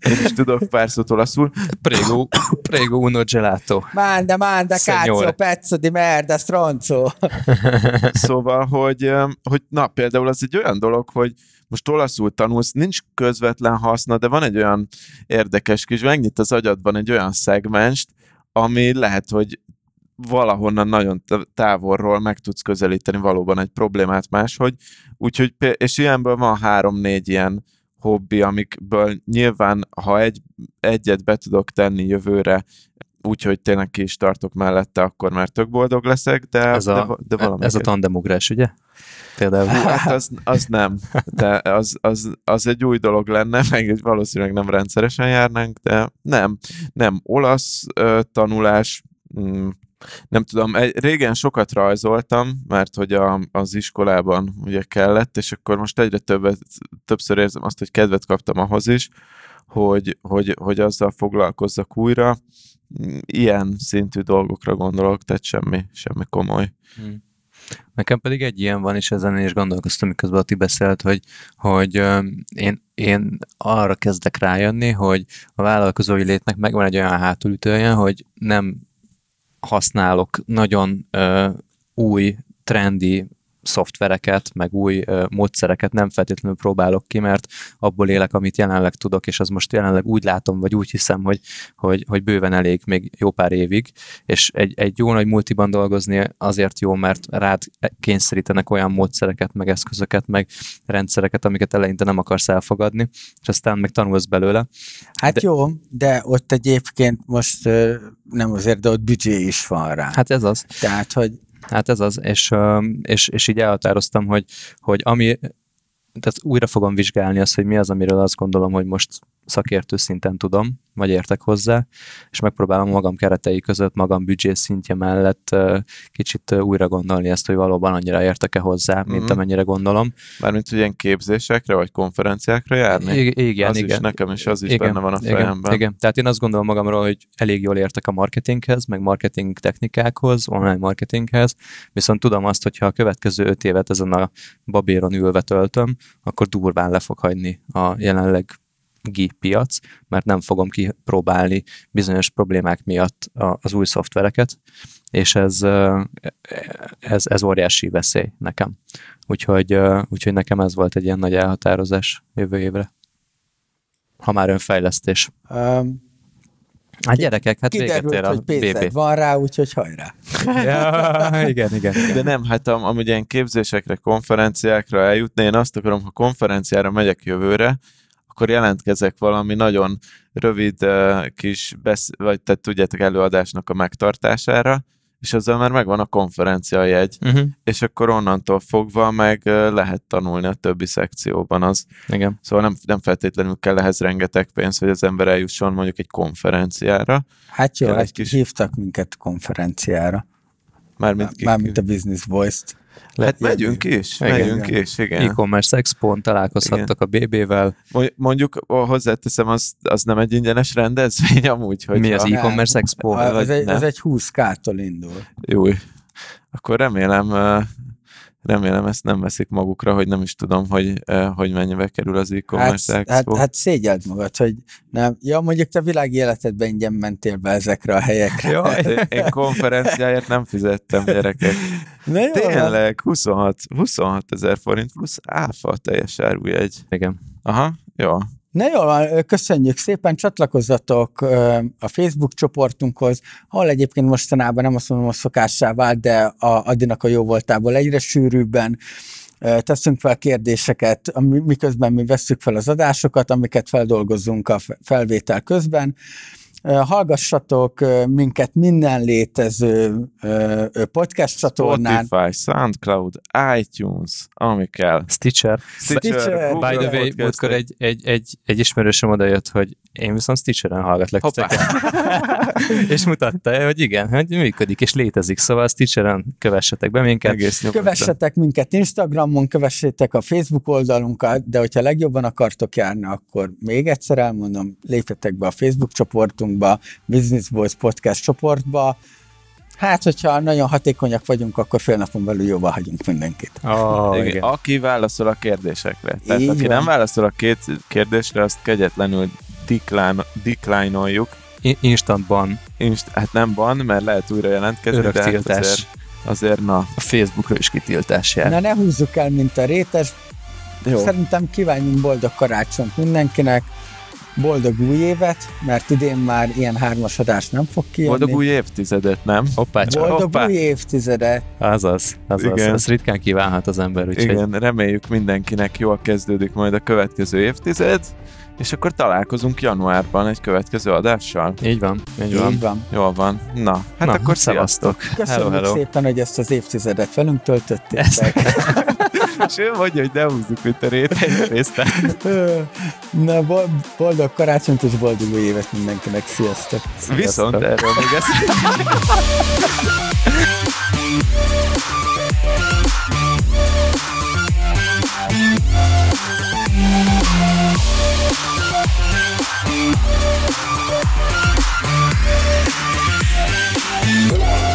Speaker 1: Én is tudok pár szót olaszul.
Speaker 3: Prego, prego uno gelato.
Speaker 2: manda, manda, cazzo, pezzo di merda, stronzo.
Speaker 1: Szóval, hogy, hogy na, például az egy olyan dolog, hogy most olaszul tanulsz, nincs közvetlen haszna, de van egy olyan érdekes kis, megnyit az agyadban egy olyan szegmenst, ami lehet, hogy valahonnan nagyon távolról meg tudsz közelíteni valóban egy problémát máshogy. Úgyhogy, és ilyenből van három-négy ilyen hobbi, amikből nyilván, ha egy, egyet be tudok tenni jövőre, úgyhogy tényleg ki is tartok mellette, akkor már tök boldog leszek, de,
Speaker 3: Ez
Speaker 1: de,
Speaker 3: a,
Speaker 1: de valami.
Speaker 3: ez a tandemugrás, ugye? Például.
Speaker 1: Hát az, az nem, de az, az, az egy új dolog lenne, meg valószínűleg nem rendszeresen járnánk, de nem, nem. Olasz ö, tanulás, mm, nem tudom, egy, régen sokat rajzoltam, mert hogy a, az iskolában ugye kellett, és akkor most egyre többet, többször érzem azt, hogy kedvet kaptam ahhoz is, hogy, hogy, hogy azzal foglalkozzak újra. Ilyen szintű dolgokra gondolok, tehát semmi, semmi komoly.
Speaker 3: Hmm. Nekem pedig egy ilyen van, és ezen én is gondolkoztam, miközben Ati beszélt, hogy, hogy én, én arra kezdek rájönni, hogy a vállalkozói létnek megvan egy olyan hátulütője, hogy nem használok nagyon ö, új, trendi szoftvereket, meg új ö, módszereket nem feltétlenül próbálok ki, mert abból élek, amit jelenleg tudok, és az most jelenleg úgy látom, vagy úgy hiszem, hogy, hogy, hogy bőven elég még jó pár évig, és egy, egy jó nagy multiban dolgozni azért jó, mert rád kényszerítenek olyan módszereket, meg eszközöket, meg rendszereket, amiket eleinte nem akarsz elfogadni, és aztán meg tanulsz belőle.
Speaker 2: Hát
Speaker 3: De-
Speaker 2: jó, de ott egyébként most nem azért, de ott büdzsé is van rá. Hát
Speaker 3: ez az.
Speaker 2: Tehát, hogy
Speaker 3: Hát ez az, és, és, és így elhatároztam, hogy, hogy ami, tehát újra fogom vizsgálni azt, hogy mi az, amiről azt gondolom, hogy most szakértő szinten tudom, vagy értek hozzá, és megpróbálom magam keretei között, magam büdzsé szintje mellett kicsit újra gondolni ezt, hogy valóban annyira értek-e hozzá, mint
Speaker 1: Mhm.
Speaker 3: amennyire gondolom.
Speaker 1: Mármint, hogy ilyen képzésekre vagy konferenciákra járni?
Speaker 3: I- igen,
Speaker 1: az
Speaker 3: igen.
Speaker 1: is nekem is, az is
Speaker 3: igen,
Speaker 1: benne van a
Speaker 3: igen,
Speaker 1: fejemben.
Speaker 3: Igen, tehát én azt gondolom magamról, hogy elég jól értek a marketinghez, meg marketing technikákhoz, online marketinghez, viszont tudom azt, hogy ha a következő öt évet ezen a babéron ülve töltöm, akkor durván le fog hagyni a jelenleg piac, mert nem fogom kipróbálni bizonyos problémák miatt az új szoftvereket, és ez, ez, ez óriási veszély nekem. Úgyhogy, úgyhogy nekem ez volt egy ilyen nagy elhatározás jövő évre. Ha már önfejlesztés.
Speaker 2: um,
Speaker 3: Hát gyerekek, hát véget
Speaker 2: kiderült,
Speaker 3: ér a BB.
Speaker 2: van rá, úgyhogy hajrá.
Speaker 3: Ja, igen, igen, igen.
Speaker 1: De nem, hát am- amúgy ilyen képzésekre, konferenciákra eljutni, én azt akarom, ha konferenciára megyek jövőre, akkor jelentkezek valami nagyon rövid kis, besz- vagy tehát tudjátok, előadásnak a megtartására, és azzal már megvan a konferencia jegy,
Speaker 3: Uh-huh.
Speaker 1: és akkor onnantól fogva meg lehet tanulni a többi szekcióban az.
Speaker 3: Igen.
Speaker 1: Szóval nem, nem feltétlenül kell ehhez rengeteg pénz, hogy az ember eljusson mondjuk egy konferenciára.
Speaker 2: Hát jó, hát
Speaker 1: kis-
Speaker 2: hívtak minket konferenciára.
Speaker 1: Mármint ki,
Speaker 2: Mármint a Business Voice-t.
Speaker 1: Hát megyünk is,
Speaker 3: Igen,
Speaker 1: megyünk
Speaker 2: igen.
Speaker 1: is, igen.
Speaker 3: E-commerce Expo-n találkozhattak a BB-vel.
Speaker 1: Mo- Mondjuk hozzáteszem, az, az nem egy ingyenes rendezvény amúgy, hogy
Speaker 3: Mi az
Speaker 1: ha-
Speaker 3: e-commerce Expo?
Speaker 2: A- Az egy, az egy 20k-tól indul.
Speaker 1: Jó, akkor remélem, remélem ezt nem veszik magukra, hogy nem is tudom, hogy, ö, hogy mennyibe kerül az
Speaker 2: Hát,
Speaker 1: e-commerce
Speaker 2: hát,
Speaker 1: expo.
Speaker 2: hát szégyeld magad, hogy nem. Ja, mondjuk te világi életedben ingyen mentél be ezekre a helyekre.
Speaker 3: Jó,
Speaker 1: Én- Én konferenciáért nem fizettem gyerekek.
Speaker 2: Na jó.
Speaker 1: Tényleg, 26, 26 ezer forint plusz áfa teljes árujegy.
Speaker 3: Igen.
Speaker 1: Aha, jó.
Speaker 2: Na jó, van, köszönjük szépen, csatlakozzatok a Facebook csoportunkhoz, ahol egyébként mostanában nem azt mondom, hogy szokássá vált, de a Adinak a jó voltából egyre sűrűbben teszünk fel kérdéseket, miközben mi vesszük fel az adásokat, amiket feldolgozunk a fe- felvétel közben. Hallgassatok minket minden létező podcast csatornán.
Speaker 1: Spotify, Soundcloud, iTunes, ami kell.
Speaker 3: Stitcher.
Speaker 2: Stitcher,
Speaker 3: By the way, múltkor egy, egy, egy, egy ismerősöm odajött, hogy én viszont Stitcheren hallgatlak és mutatta, hogy igen, hogy működik és létezik. Szóval Stitcheren kövessetek be minket.
Speaker 1: Egész nyugodtan.
Speaker 2: Kövessetek minket Instagramon, kövessétek a Facebook oldalunkat, de hogyha legjobban akartok járni, akkor még egyszer elmondom, lépjetek be a Facebook csoportunkba, Business Boys Podcast csoportba. Hát, hogyha nagyon hatékonyak vagyunk, akkor fél napon belül jóval hagyunk mindenkit.
Speaker 3: Oh,
Speaker 1: Igen. Aki válaszol a kérdésekre. Tehát
Speaker 2: Így
Speaker 1: aki
Speaker 2: van.
Speaker 1: nem válaszol a két kérdésre, azt kegyetlenül decline, decline-oljuk.
Speaker 3: Instantban
Speaker 1: Inst, hát nem van, mert lehet újra jelentkezni,
Speaker 3: örök
Speaker 1: de hát
Speaker 3: tiltás.
Speaker 1: azért, azért na.
Speaker 3: A Facebookra is kitiltás jár.
Speaker 2: Na, ne húzzuk el, mint a rétes.
Speaker 1: Jó.
Speaker 2: Szerintem kívánjunk boldog karácsonyt mindenkinek, boldog új évet, mert idén már ilyen hármas adás nem fog kijönni.
Speaker 1: Boldog új évtizedet, nem?
Speaker 3: Hoppá, csak.
Speaker 2: boldog
Speaker 1: Hoppá.
Speaker 2: új évtizedet.
Speaker 3: Azaz, azaz.
Speaker 1: Igen.
Speaker 3: Ez ritkán kívánhat az ember, úgyhogy
Speaker 1: Igen, reméljük mindenkinek jól kezdődik majd a következő évtized, és akkor találkozunk januárban egy következő adással.
Speaker 3: így van, így van.
Speaker 2: Így van.
Speaker 1: Jól van. Na, hát
Speaker 3: Na,
Speaker 1: akkor
Speaker 3: szevasztok.
Speaker 2: Köszönjük
Speaker 3: Hello, hello.
Speaker 2: szépen, hogy ezt az évtizedet velünk töltöttétek.
Speaker 1: És ő mondja, hogy ne húzzuk ütörét egyrészt.
Speaker 2: Na, boldog karácsonyt és boldog új évet mindenkinek. Sziasztok! Sziasztok.
Speaker 1: Viszont erről még ezt... Yeah.